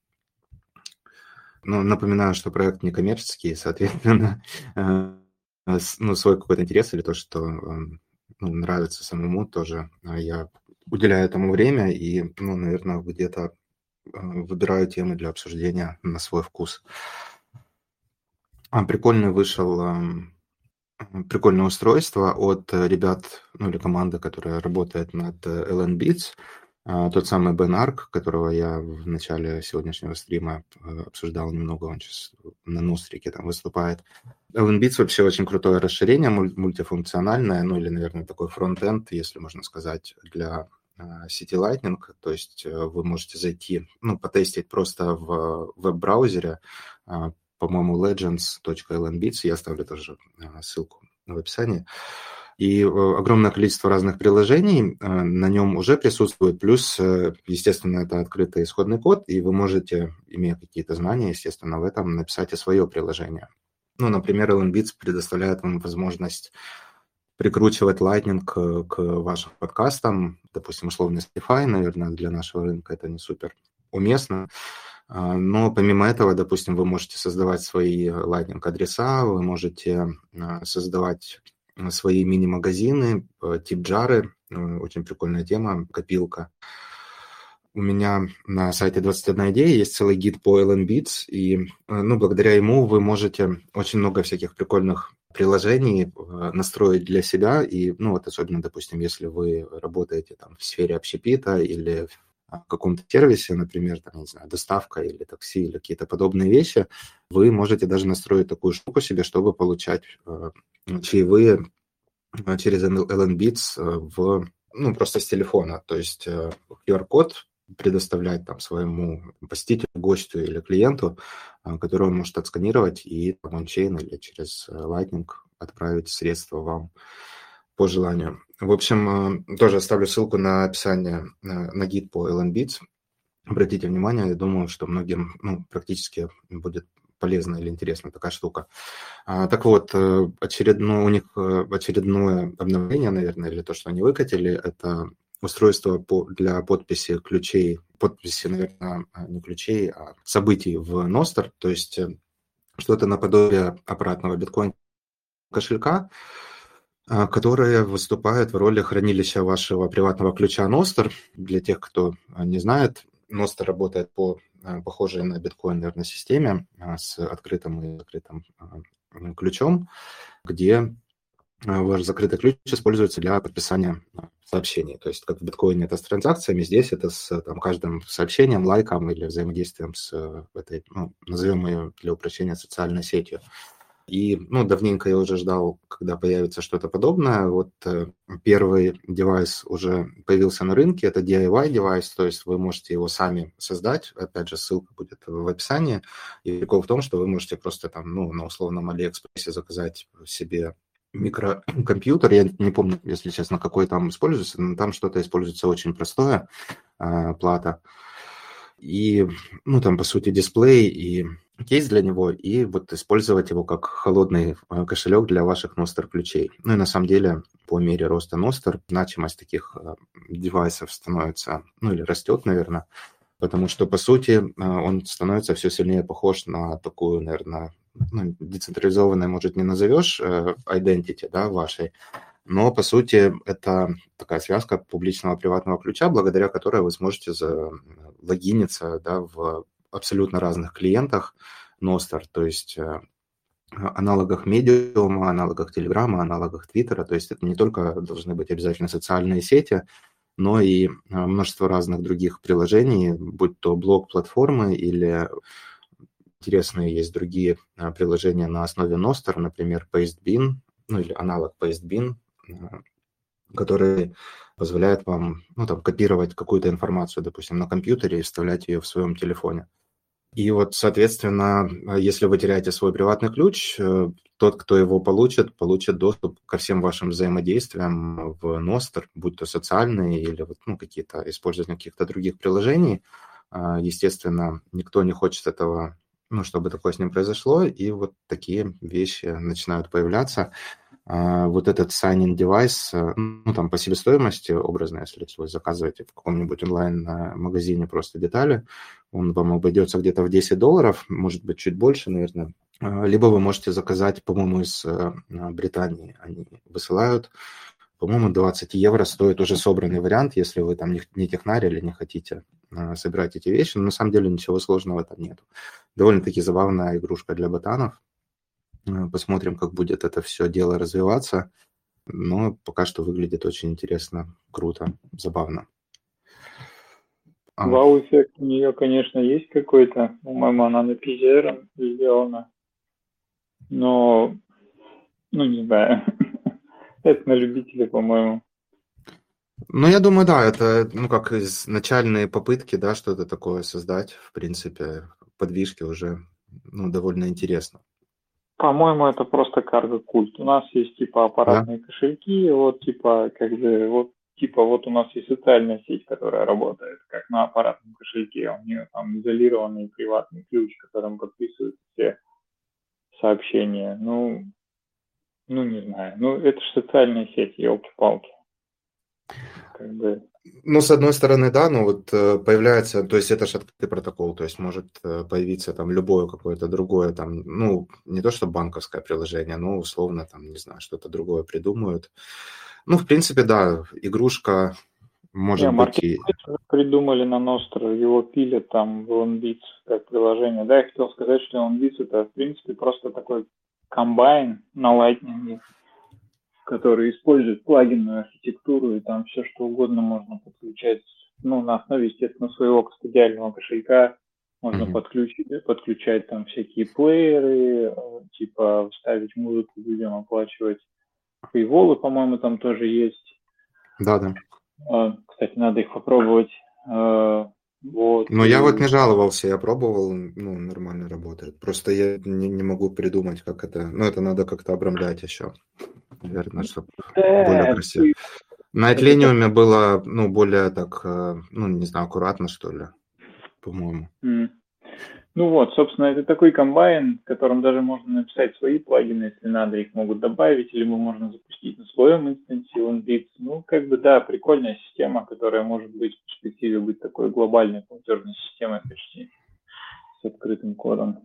Ну, напоминаю, что проект не коммерческий, соответственно, э, ну, свой какой-то интерес или то, что эм, ну, нравится самому, тоже а, я уделяю этому время и, ну, наверное, где-то э, выбираю темы для обсуждения на свой вкус. А, прикольный вышел эм, прикольное устройство от ребят, ну или команды, которая работает над LN Beats. А, тот самый Бен Арк, которого я в начале сегодняшнего стрима э, обсуждал немного, он сейчас на Нустрике там выступает. LNBits вообще очень крутое расширение, мультифункциональное, ну или, наверное, такой фронт-энд, если можно сказать, для City Lightning, то есть э, вы можете зайти, ну, потестить просто в веб-браузере, по-моему, legends.lnbits, я оставлю тоже ссылку в описании, и э, огромное количество разных приложений э, на нем уже присутствует, плюс, э, естественно, это открытый исходный код, и вы можете, имея какие-то знания, естественно, в этом написать и свое приложение. Ну, например, LNBits предоставляет вам возможность прикручивать Lightning к, вашим подкастам, допустим, условно Spotify, наверное, для нашего рынка это не супер уместно, но помимо этого, допустим, вы можете создавать свои Lightning адреса, вы можете создавать свои мини-магазины, э, тип джары, э, очень прикольная тема, копилка. У меня на сайте 21 идея есть целый гид по LN Beats, и э, ну, благодаря ему вы можете очень много всяких прикольных приложений настроить для себя, и, ну, вот особенно, допустим, если вы работаете там в сфере общепита или каком-то сервисе, например, там, не знаю, доставка или такси или какие-то подобные вещи, вы можете даже настроить такую штуку себе, чтобы получать чаевые э, через LNBits э, в, ну, просто с телефона. То есть QR-код э, предоставлять там своему посетителю, гостю или клиенту, который он может отсканировать и там ончейн или через Lightning отправить средства вам по желанию. В общем, тоже оставлю ссылку на описание на гид по LNBits. Обратите внимание, я думаю, что многим ну, практически будет полезная или интересная такая штука. А, так вот, э, очередное, у них э, очередное обновление, наверное, или то, что они выкатили, это устройство для подписи ключей, подписи, наверное, не ключей, а событий в Ностер, то есть э, что-то наподобие аппаратного биткоин кошелька, а, которое выступает в роли хранилища вашего приватного ключа Ностер. Для тех, кто не знает, Ностер работает по Э, похожей на биткоин, наверное, системе а, с открытым и закрытым а, ключом, где а, ваш закрытый ключ используется для подписания сообщений. То есть как в биткоине это с транзакциями, здесь это с там, каждым сообщением, лайком или взаимодействием с этой, ну, назовем ее для упрощения социальной сетью. И, ну, давненько я уже ждал, когда появится что-то подобное. Вот э, первый девайс уже появился на рынке, это DIY девайс, то есть вы можете его сами создать. Опять же, ссылка будет в описании. И прикол в том, что вы можете просто там, ну, на условном Алиэкспрессе заказать себе микрокомпьютер, я не помню, если честно, какой там используется, но там что-то используется очень простое, э, плата. И, ну, там, по сути, дисплей и кейс для него и вот использовать его как холодный э, кошелек для ваших Ностер ключей. Ну и на самом деле по мере роста Ностер значимость таких э, девайсов становится, ну или растет, наверное, потому что, по сути, он становится все сильнее похож на такую, наверное, ну, децентрализованной, может, не назовешь identity да, вашей, но, по сути, это такая связка публичного приватного ключа, благодаря которой вы сможете логиниться да, в абсолютно разных клиентах Nostr, то есть э, аналогах медиума, аналогах Телеграма, аналогах Твиттера. То есть это не только должны быть обязательно социальные сети, но и э, множество разных других приложений, будь то блог-платформы или интересные есть другие э, приложения на основе Nostr, например, Pastebin, ну или аналог Pastebin, который позволяет вам ну, там, копировать какую-то информацию, допустим, на компьютере и вставлять ее в своем телефоне. И вот, соответственно, если вы теряете свой приватный ключ, э, тот, кто его получит, получит доступ ко всем вашим взаимодействиям в Nostr, будь то социальные или вот, ну, какие-то использование каких-то других приложений. А, естественно, никто не хочет этого, ну, чтобы такое с ним произошло, и вот такие вещи начинают появляться. А, вот этот sign-in девайс, э, ну, там по себестоимости образно, если вы заказываете в каком-нибудь онлайн-магазине просто детали, он вам обойдется где-то в 10 долларов, может быть, чуть больше, наверное. А, либо вы можете заказать, по-моему, из э, Британии. Они высылают, по-моему, 20 евро стоит уже собранный вариант, если вы там не технарь или не хотите э, собирать эти вещи. Но на самом деле ничего сложного там нет. Довольно-таки забавная игрушка для ботанов. Э, посмотрим, как будет это все дело развиваться. Но пока что выглядит очень интересно, круто, забавно. А. Вау-эффект у нее, конечно, есть какой-то. По-моему, она на PZR сделана. Но, ну, не знаю. это на любителя, по-моему. Ну, я думаю, да, это, ну, как начальные попытки, да, что-то такое создать, в принципе, подвижки уже, ну, довольно интересно. По-моему, это просто карго-культ. У нас есть типа аппаратные да. кошельки, вот типа как бы вот типа вот у нас есть социальная сеть, которая работает как на аппаратном кошельке, у нее там изолированный приватный ключ, которым подписывают все сообщения. Ну, ну не знаю, ну это же социальная сеть, елки-палки. Как бы ну, с одной стороны, да, но вот э, появляется, то есть это же открытый протокол, то есть может э, появиться там любое какое-то другое, там, ну, не то что банковское приложение, но условно там, не знаю, что-то другое придумают. Ну, в принципе, да, игрушка может не, быть и... придумали на Ностро, его пилят там в OnBeats как приложение. Да, я хотел сказать, что OnBeats это, в принципе, просто такой комбайн на Lightning, который использует плагинную архитектуру, и там все что угодно можно подключать, ну, на основе, естественно, своего кастодиального кошелька, можно mm-hmm. подключить, подключать там всякие плееры, типа вставить музыку людям, оплачивать фейволы, по-моему, там тоже есть. Да, да. Кстати, надо их попробовать. А, вот. Но я вот не жаловался, я пробовал, ну, нормально работает. Просто я не, не могу придумать, как это... Ну, это надо как-то обрамлять еще наверное, чтобы да, более красиво. На Этлениуме было, ну, более так, э, ну, не знаю, аккуратно, что ли, по-моему. Mm. Ну вот, собственно, это такой комбайн, в котором даже можно написать свои плагины, если надо, их могут добавить, или можно запустить на своем инстансе OneBits. Ну, как бы, да, прикольная система, которая может быть в перспективе быть такой глобальной платежной системой почти с открытым кодом.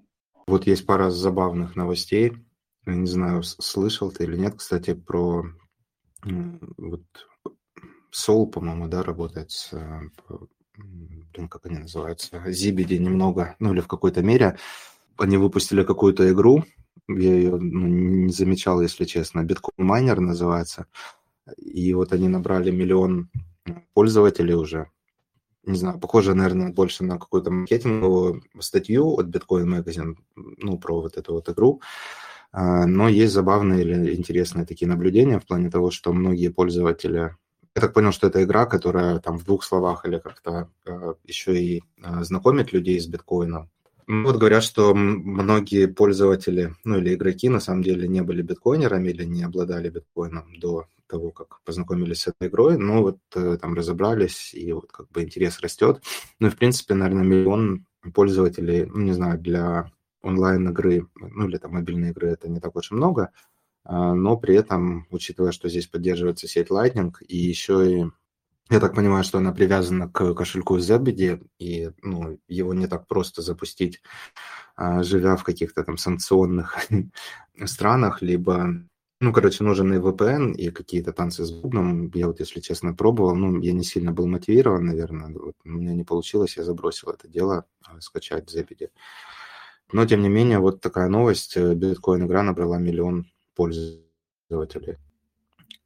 Вот есть пара забавных новостей. Я не знаю, слышал ты или нет, кстати, про вот Soul, по-моему, да, работает с, э, блин, как они называются, Zibidi немного, ну или в какой-то мере. Они выпустили какую-то игру, я ее ну, не замечал, если честно, Bitcoin Miner называется. И вот они набрали миллион пользователей уже. Не знаю, похоже, наверное, больше на какую-то маркетинговую статью от Bitcoin Magazine, ну, про вот эту вот игру. Но есть забавные или интересные такие наблюдения в плане того, что многие пользователи... Я так понял, что это игра, которая там в двух словах или как-то а, еще и а, знакомит людей с биткоином. Ну, вот говорят, что многие пользователи, ну или игроки на самом деле не были биткоинерами или не обладали биткоином до того, как познакомились с этой игрой, но вот э, там разобрались, и вот как бы интерес растет. Ну и, в принципе, наверное, миллион пользователей, ну, не знаю, для онлайн-игры, ну или там мобильные игры, это не так уж и много, а, но при этом, учитывая, что здесь поддерживается сеть Lightning, и еще и Я так понимаю, что она привязана к кошельку Zebedee, и ну, его не так просто запустить, а, живя в каких-то там санкционных странах, либо ну, короче, нужен и VPN, и какие-то танцы с бубном. Я вот, если честно, пробовал. Ну, я не сильно был мотивирован, наверное. Вот, у меня не получилось, я забросил это дело, а, скачать Zebedee. Но, тем не менее, вот такая новость. Биткоин-игра набрала миллион пользователей.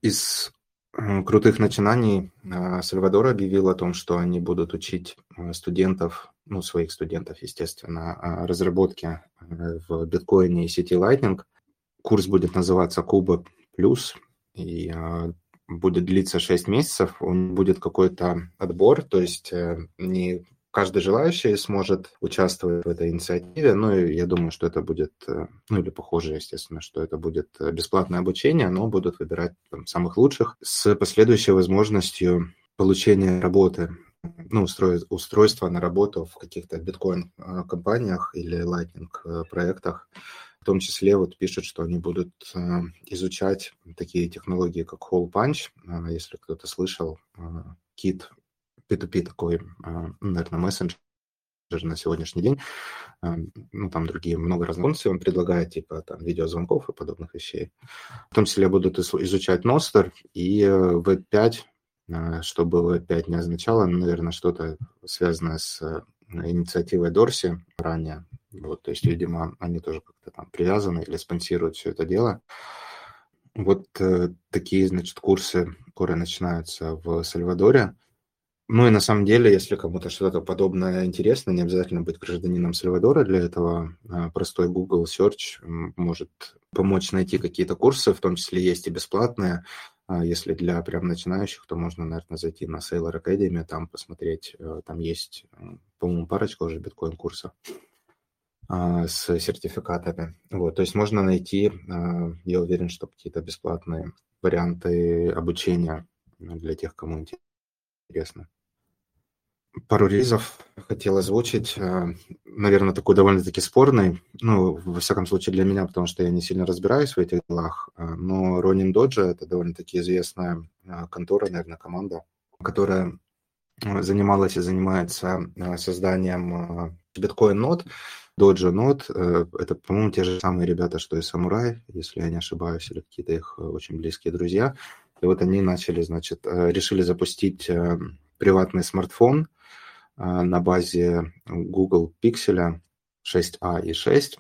Из Э, крутых начинаний э, Сальвадор объявил о том, что они будут учить э, студентов, ну, своих студентов, естественно, разработке в биткоине и сети Lightning. Курс будет называться Куба Плюс, и будет длиться 6 месяцев. Он будет какой-то отбор, то есть не каждый желающий сможет участвовать в этой инициативе. Ну, и я думаю, что это будет, э, ну, или похоже, естественно, что это будет э, бесплатное обучение, но будут выбирать там, самых лучших с последующей возможностью получения работы, ну, устроить, устройства на работу в каких-то биткоин-компаниях или лайтинг-проектах. В том числе вот пишут, что они будут э, изучать такие технологии, как Hole Punch, если кто-то слышал, кит P2P такой, а, наверное, мессенджер на сегодняшний день. А, ну, там другие, много разных функций он предлагает, типа там видеозвонков и подобных вещей. В том числе будут изучать Nostr и V5, э, а, что бы V5 не означало, наверное, что-то связанное с э, инициативой Дорси ранее. Вот, то есть, видимо, они тоже как-то там привязаны или спонсируют все это дело. Вот э, такие, значит, курсы, которые начинаются в Сальвадоре. Ну и на самом деле, если кому-то что-то подобное интересно, не обязательно быть гражданином Сальвадора для этого. А, простой Google Search может помочь найти какие-то курсы, в том числе есть и бесплатные. А, если для прям начинающих, то можно, наверное, зайти на Sailor Academy, там посмотреть, э, там есть, по-моему, парочка уже биткоин-курсов а, с сертификатами. Вот, то есть можно найти, я уверен, что какие-то бесплатные варианты обучения для тех, кому интересно пару релизов хотел озвучить. Э, наверное, такой довольно-таки спорный. Ну, во всяком случае, для меня, потому что я не сильно разбираюсь в этих делах. Э, но Ронин Доджа – это довольно-таки известная э, контора, наверное, команда, которая занималась и занимается созданием биткоин-нод, Доджа нод. Это, по-моему, те же самые ребята, что и Самурай, если я не ошибаюсь, или какие-то их очень близкие друзья. И вот они начали, значит, решили запустить приватный смартфон, а, на базе Google Pixel 6a и 6.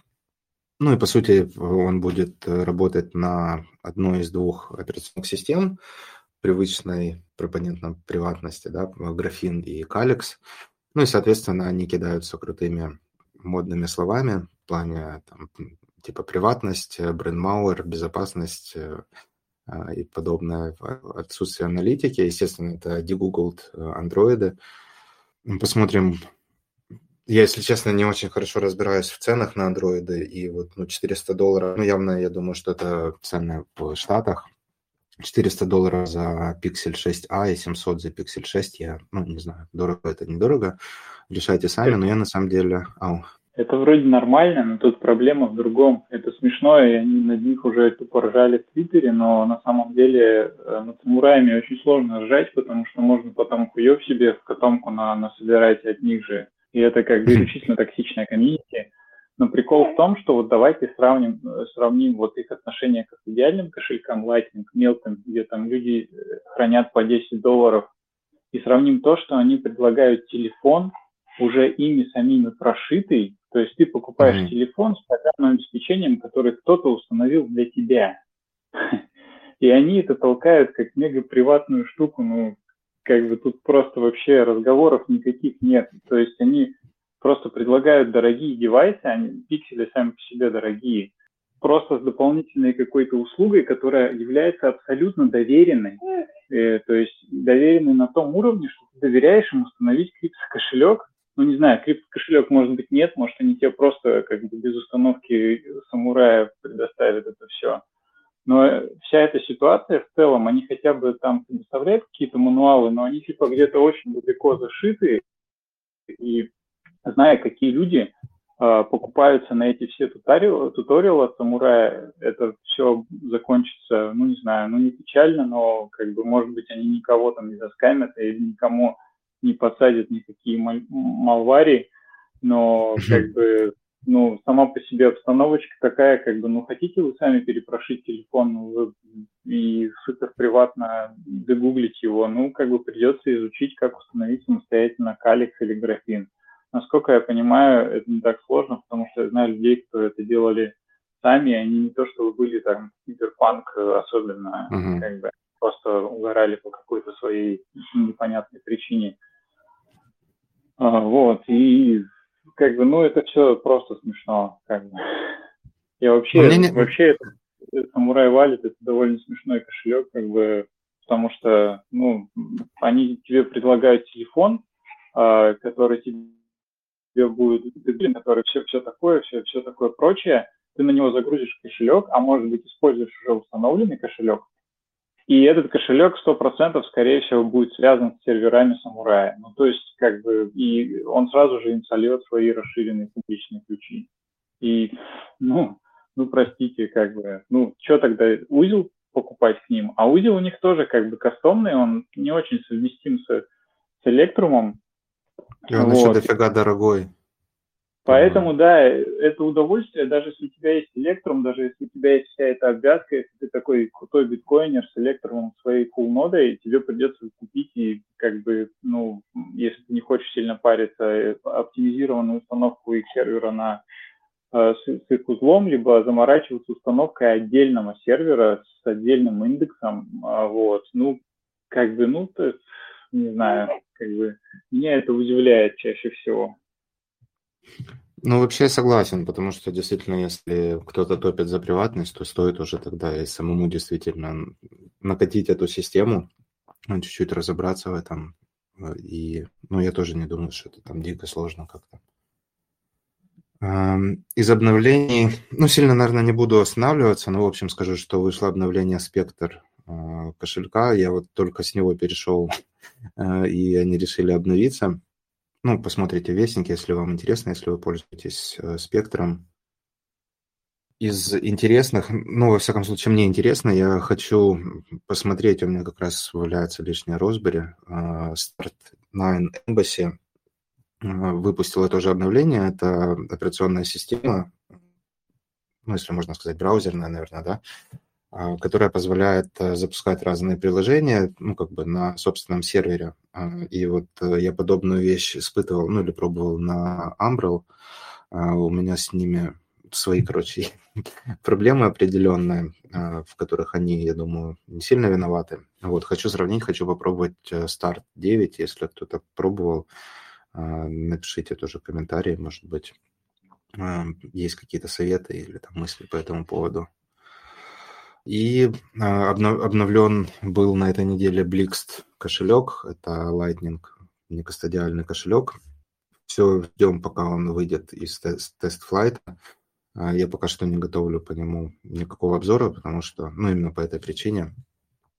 Ну и по сути он будет работать на одной из двух операционных систем привычной пропонентной приватности, да, графин и каликс. Ну и, соответственно, они кидаются крутыми модными словами в плане там, типа приватность, брендмауэр, безопасность а, и подобное, отсутствие аналитики. Естественно, это дегуглд андроиды. Посмотрим. Я, если честно, не очень хорошо разбираюсь в ценах на андроиды, и вот ну, 400 долларов, ну, явно, я думаю, что это цены в Штатах. 400 долларов за Pixel 6a и 700 за Pixel 6, я, ну, не знаю, дорого это, недорого, решайте сами, но я на самом деле... Ау. Это вроде нормально, но тут проблема в другом. Это смешно, и они над них уже тупо ржали в Твиттере, но на самом деле э, над самураями очень сложно ржать, потому что можно потом хуев себе в котомку на, насобирать от них же. И это как бы исключительно токсичная комьюнити. Но прикол в том, что вот давайте сравним, э, сравним вот их отношение к идеальным кошелькам Lightning, мелким, где там люди э, хранят по 10 долларов, и сравним то, что они предлагают телефон, уже ими самими прошитый, то есть ты покупаешь mm-hmm. телефон с программным обеспечением, который кто-то установил для тебя. И они это толкают как мега приватную штуку, ну, как бы тут просто вообще разговоров никаких нет. То есть они просто предлагают дорогие девайсы, они пиксели сами по себе дорогие, просто с дополнительной какой-то услугой, которая является абсолютно доверенной. Э, то есть доверенной на том уровне, что ты доверяешь им установить крипто-кошелек, ну, не знаю, крипто-кошелек, может быть, нет, может, они тебе просто как бы без установки самурая предоставят это все. Но вся эта ситуация в целом, они хотя бы там предоставляют какие-то мануалы, но они типа где-то очень далеко зашиты, и зная, какие люди э, покупаются на эти все туториалы, туториалы самурая, это все закончится, ну, не знаю, ну, не печально, но, как бы, может быть, они никого там не заскамят или никому не подсадят никакие малварии, но, как бы, ну, сама по себе обстановочка такая, как бы, ну, хотите вы сами перепрошить телефон ну, вы, и супер приватно дегуглить его, ну, как бы придется изучить, как установить самостоятельно каликс или графин. Насколько я понимаю, это не так сложно, потому что я знаю людей, кто это делали сами, они не то чтобы были там киберпанк особенно, uh-huh. как бы просто угорали по какой-то своей непонятной причине. А, вот, и как бы, ну, это все просто смешно, как бы. Я вообще, не... вообще, это, Самурай Валит, это довольно смешной кошелек, как бы, потому что, ну, они тебе предлагают телефон, э, который тебе будет, который все, все такое, все, все такое прочее, ты на него загрузишь кошелек, а может быть используешь уже установленный кошелек, и этот кошелек 100% скорее всего будет связан с серверами самурая. Ну, то есть, как бы, и он сразу же им сольет свои расширенные публичные ключи. И, ну, ну, простите, как бы, ну, что тогда, узел покупать к ним? А узел у них тоже как бы кастомный, он не очень совместим с, с электрумом. И он вот. еще дофига дорогой. Поэтому, да, это удовольствие, даже если у тебя есть электрум, даже если у тебя есть вся эта обвязка, если ты такой крутой биткоинер с электрумом своей full нодой, тебе придется купить и как бы, ну, если ты не хочешь сильно париться, э, оптимизированную установку их сервера на э, с, с их узлом, либо заморачиваться установкой отдельного сервера с отдельным индексом, а, вот, ну, как бы, ну, то, не знаю, как бы, меня это удивляет чаще всего. Ну, вообще согласен, потому что действительно, если кто-то топит за приватность, то стоит уже тогда и самому действительно накатить эту систему, ну, чуть-чуть разобраться в этом. И, ну, я тоже не думаю, что это там дико сложно как-то. Из обновлений, ну, сильно, наверное, не буду останавливаться, но, в общем, скажу, что вышло обновление Спектр а, кошелька. Я вот только с него перешел, а, и они решили обновиться. Ну, посмотрите вестник, если вам интересно, если вы пользуетесь э, спектром. Из интересных, ну, во всяком случае, мне интересно, я хочу посмотреть, у меня как раз валяется лишняя э, Start 9 Embassy. Э, выпустила тоже обновление, это операционная система, ну, если можно сказать, браузерная, наверное, да, которая позволяет э, запускать разные приложения, ну, как бы на собственном сервере. А, и вот э, я подобную вещь испытывал, ну, или пробовал на Umbrel. А, у меня с ними свои, короче, проблемы определенные, в которых они, я думаю, не сильно виноваты. Вот, хочу сравнить, хочу попробовать э, Start 9, если кто-то пробовал, напишите тоже комментарии, может быть, есть какие-то советы или там мысли по этому поводу. И а, обновлен был на этой неделе Blixt кошелек. Это Lightning некостадиальный кошелек. Все ждем, пока он выйдет из тест-флайта. А, я пока что не готовлю по нему никакого обзора, потому что, ну, именно по этой причине,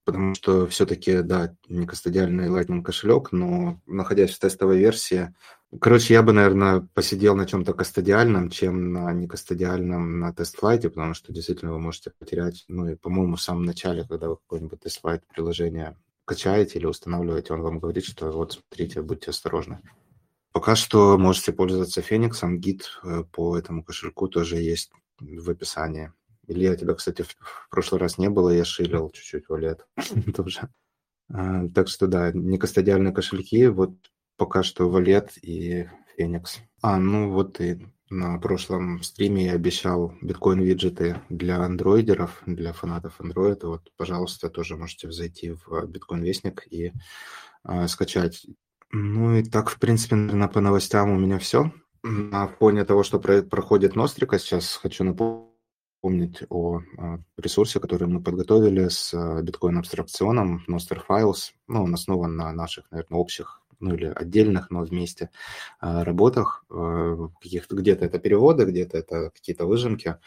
потому что все-таки, да, некостадиальный Lightning кошелек, но находясь в тестовой версии, Короче, я бы, наверное, посидел на чем-то кастодиальном, чем на некастодиальном на тест-флайте, потому что действительно вы можете потерять, ну и, по-моему, в самом начале, когда вы какой-нибудь тест-флайт приложение качаете или устанавливаете, он вам говорит, что вот смотрите, будьте осторожны. Пока что можете пользоваться Фениксом, гид э, по этому кошельку тоже есть в описании. Илья, тебя, кстати, в прошлый раз не было, я шилил чуть-чуть валет тоже. А, так что да, некастодиальные кошельки, вот пока что Валет и Феникс. А, ну вот и на прошлом стриме я обещал биткоин-виджеты для андроидеров, для фанатов андроида. Вот, пожалуйста, тоже можете зайти в биткоин-вестник и э, скачать. Ну и так, в принципе, наверное, по новостям у меня все. На фоне того, что про- проходит Нострика, сейчас хочу напомнить о, о ресурсе, который мы подготовили с биткоин-абстракционом Nostr Files. Ну, он основан на наших, наверное, общих ну или отдельных, но вместе а, работах. А, каких-то где-то это переводы, где-то это какие-то выжимки.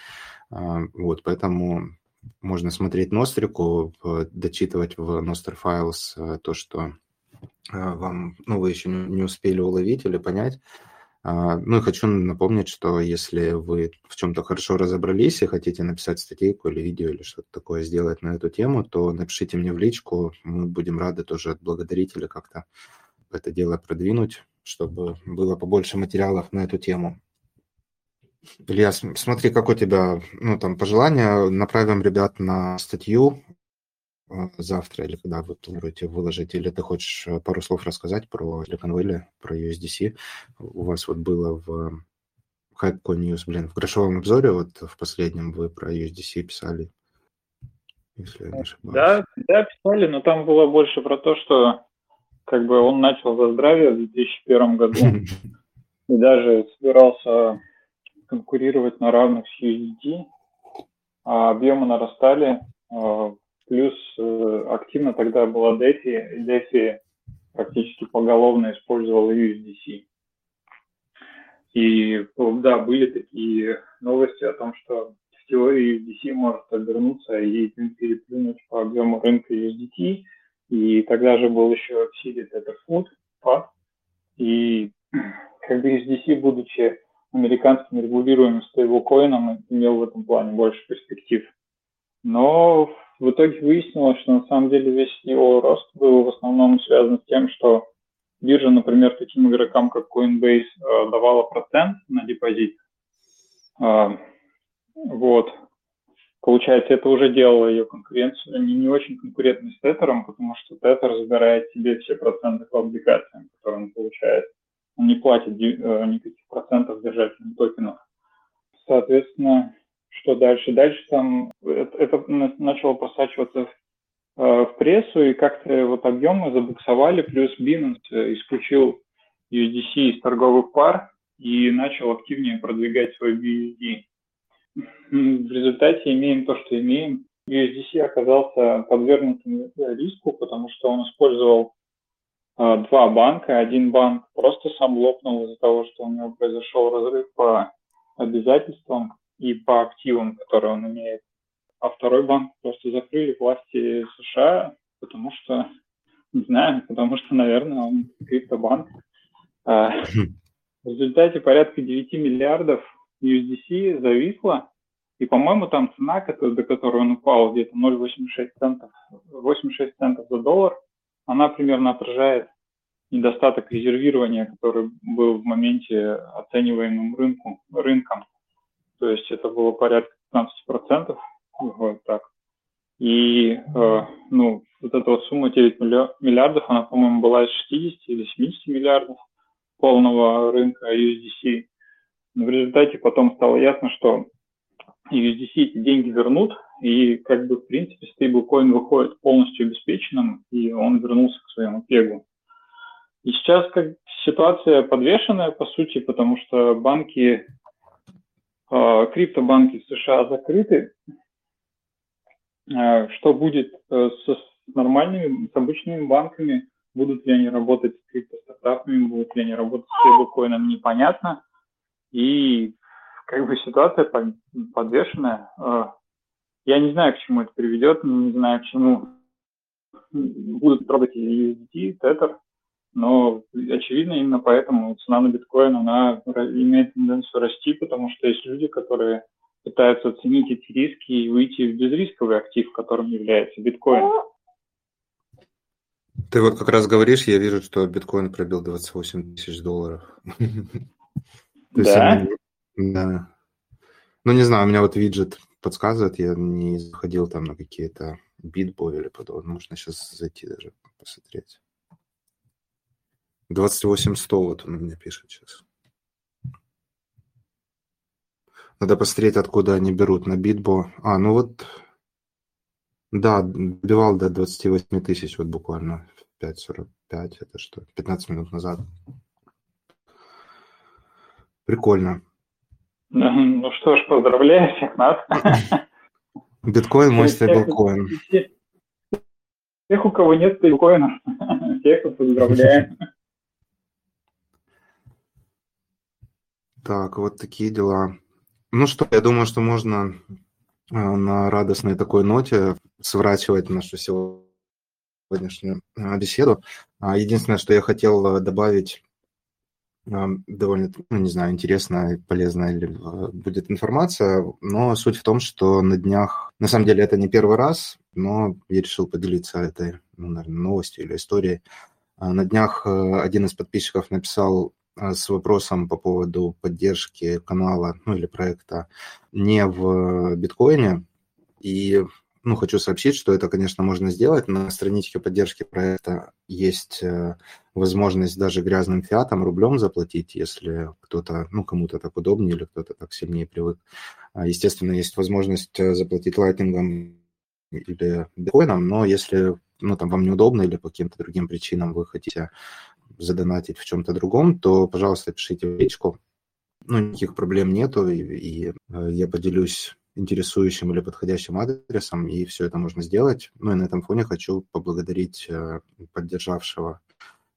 А, вот, поэтому можно смотреть Нострику, дочитывать в Nostr Files то, что вам, ну, вы еще не успели уловить или понять. А, ну и хочу напомнить, что если вы в чем-то хорошо разобрались и хотите написать статейку или видео или что-то такое сделать на эту тему, то напишите мне в личку, мы будем рады тоже отблагодарить или как-то это дело продвинуть, чтобы было побольше материалов на эту тему. Илья, смотри, как у тебя, ну, там, пожелания. Направим ребят на статью завтра или когда вы планируете выложить, или ты хочешь э, пару слов рассказать про Silicon Valley, про USDC? У вас вот было в HypeCoin News, блин, в грошовом обзоре, вот в последнем вы про USDC писали, если я не ошибаюсь. Да, да, писали, но там было больше про то, что как бы он начал за здравие в 2001 году и даже собирался конкурировать на равных с USDT, а объемы нарастали, а, плюс э, активно тогда была DeFi, и DeFi практически поголовно использовал USDC. И да, были такие новости о том, что в теории USDC может обернуться и переплюнуть по объему рынка USDT. И тогда же был еще в силе Tetherfood, FAT. И как бы USDC, будучи американским регулируемым стейблкоином, имел в этом плане больше перспектив. Но в итоге выяснилось, что на самом деле весь его рост был в основном связан с тем, что биржа, например, таким игрокам, как Coinbase, э, давала процент на депозит. А, вот. Получается, это уже делало ее конкуренцию не, не очень конкурентной с Тетherом, потому что Тетher забирает себе все проценты по облигациям, которые он получает. Он не платит э, никаких процентов держателям токенов. Соответственно, что дальше? Дальше там это, это начало просачиваться в, э, в прессу, и как-то вот объемы забуксовали, плюс Binance исключил USDC из торговых пар и начал активнее продвигать свой BUSD. В результате имеем то, что имеем. USDC оказался подвергнутым риску, потому что он использовал э, два банка. Один банк просто сам лопнул из-за того, что у него произошел разрыв по обязательствам, и по активам, которые он имеет. А второй банк просто закрыли власти США, потому что, не знаю, потому что, наверное, он криптобанк. А, в результате порядка 9 миллиардов USDC зависло, и, по-моему, там цена, до которой он упал, где-то 0,86 центов, 86 центов за доллар, она примерно отражает недостаток резервирования, который был в моменте оцениваемым рынку, рынком то есть это было порядка 15%, вот так. И, э, ну, вот эта вот сумма 9 миллиардов, она, по-моему, была из 60 или 70 миллиардов полного рынка USDC. Но в результате потом стало ясно, что USDC эти деньги вернут, и как бы в принципе стейблкоин выходит полностью обеспеченным, и он вернулся к своему пегу. И сейчас как ситуация подвешенная, по сути, потому что банки криптобанки в США закрыты. А, что будет э, с нормальными, с обычными банками? Будут ли они работать с криптостартапами, будут ли они работать с стейблкоинами, непонятно. И как бы ситуация подвешенная. А, я не знаю, к чему это приведет, не знаю, к чему будут трогать USDT, Tether но очевидно именно поэтому цена на биткоин, она имеет тенденцию расти, потому что есть люди, которые пытаются оценить эти риски и выйти в безрисковый актив, которым является биткоин. Ты вот как раз говоришь, я вижу, что биткоин пробил 28 тысяч долларов. Да? Да. Ну, не знаю, у меня вот виджет подсказывает, я не заходил там на какие-то битбой или подобное. Можно сейчас зайти даже посмотреть. 28100 вот он мне пишет сейчас. Надо посмотреть, откуда они берут на битбо. А, ну вот, да, добивал до 28 тысяч вот буквально 5.45, это что, 15 минут назад. Прикольно. Ну что ж, поздравляю всех нас. Биткоин мой стейблкоин. Тех, у кого нет стейблкоина, всех поздравляем. Так, вот такие дела. Ну что, я думаю, что можно э, на радостной такой ноте сворачивать нашу сегодняшнюю э, беседу. А, единственное, что я хотел э, добавить довольно, ну, не знаю, интересная, полезная ли будет информация, но суть в том, что на днях, на самом деле это не первый раз, но я решил поделиться этой, ну, наверное, новостью или историей. На днях один из подписчиков написал с вопросом по поводу поддержки канала, ну или проекта не в биткоине, и ну, хочу сообщить, что это, конечно, можно сделать. На страничке поддержки проекта есть э, возможность даже грязным фиатом, рублем заплатить, если кто-то, ну, кому-то так удобнее или кто-то так сильнее привык. А, естественно, есть возможность э, заплатить лайтингом или биткоином, но если ну, там, вам неудобно или по каким-то другим причинам вы хотите задонатить в чем-то другом, то, пожалуйста, пишите в личку. Ну, никаких проблем нету, и, и э, я поделюсь интересующим или подходящим адресом, и все это можно сделать. Ну и на этом фоне хочу поблагодарить э, поддержавшего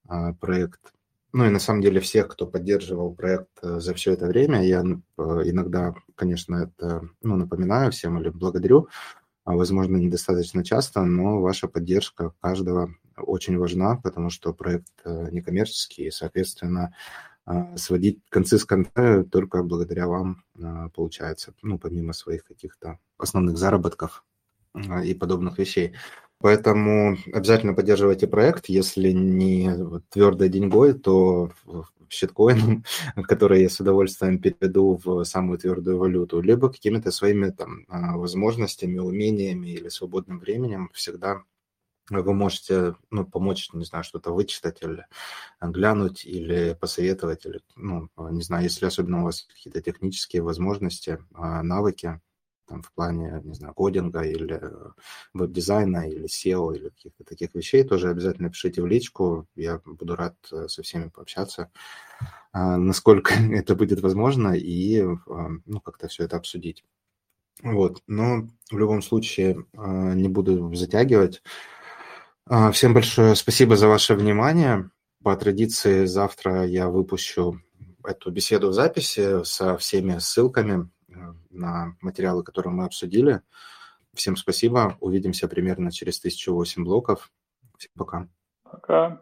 э, проект. Ну и на самом деле всех, кто поддерживал проект за все это время. Я иногда, конечно, это ну, напоминаю всем или благодарю, возможно, недостаточно часто, но ваша поддержка каждого очень важна, потому что проект некоммерческий, и, соответственно, а, сводить концы с конца только благодаря вам а, получается, ну, помимо своих каких-то основных заработков а, и подобных вещей. Поэтому обязательно поддерживайте проект, если не твердой деньгой, то щиткоином, который я с удовольствием переведу в самую твердую валюту, либо какими-то своими там возможностями, умениями или свободным временем всегда вы можете ну, помочь, не знаю, что-то вычитать или глянуть, или посоветовать, или, ну, не знаю, если особенно у вас какие-то технические возможности, а, навыки, там, в плане, не знаю, кодинга или веб-дизайна, или SEO, или каких-то таких вещей, тоже обязательно пишите в личку, я буду рад э, со всеми пообщаться, а, насколько это будет возможно, и, а, ну, как-то все это обсудить. Вот, но в любом случае не буду затягивать. А, всем большое спасибо за ваше внимание. По традиции завтра я выпущу эту беседу в записи со всеми ссылками э, на материалы, которые мы обсудили. Всем спасибо. Увидимся примерно через 1008 блоков. Всем пока. Пока.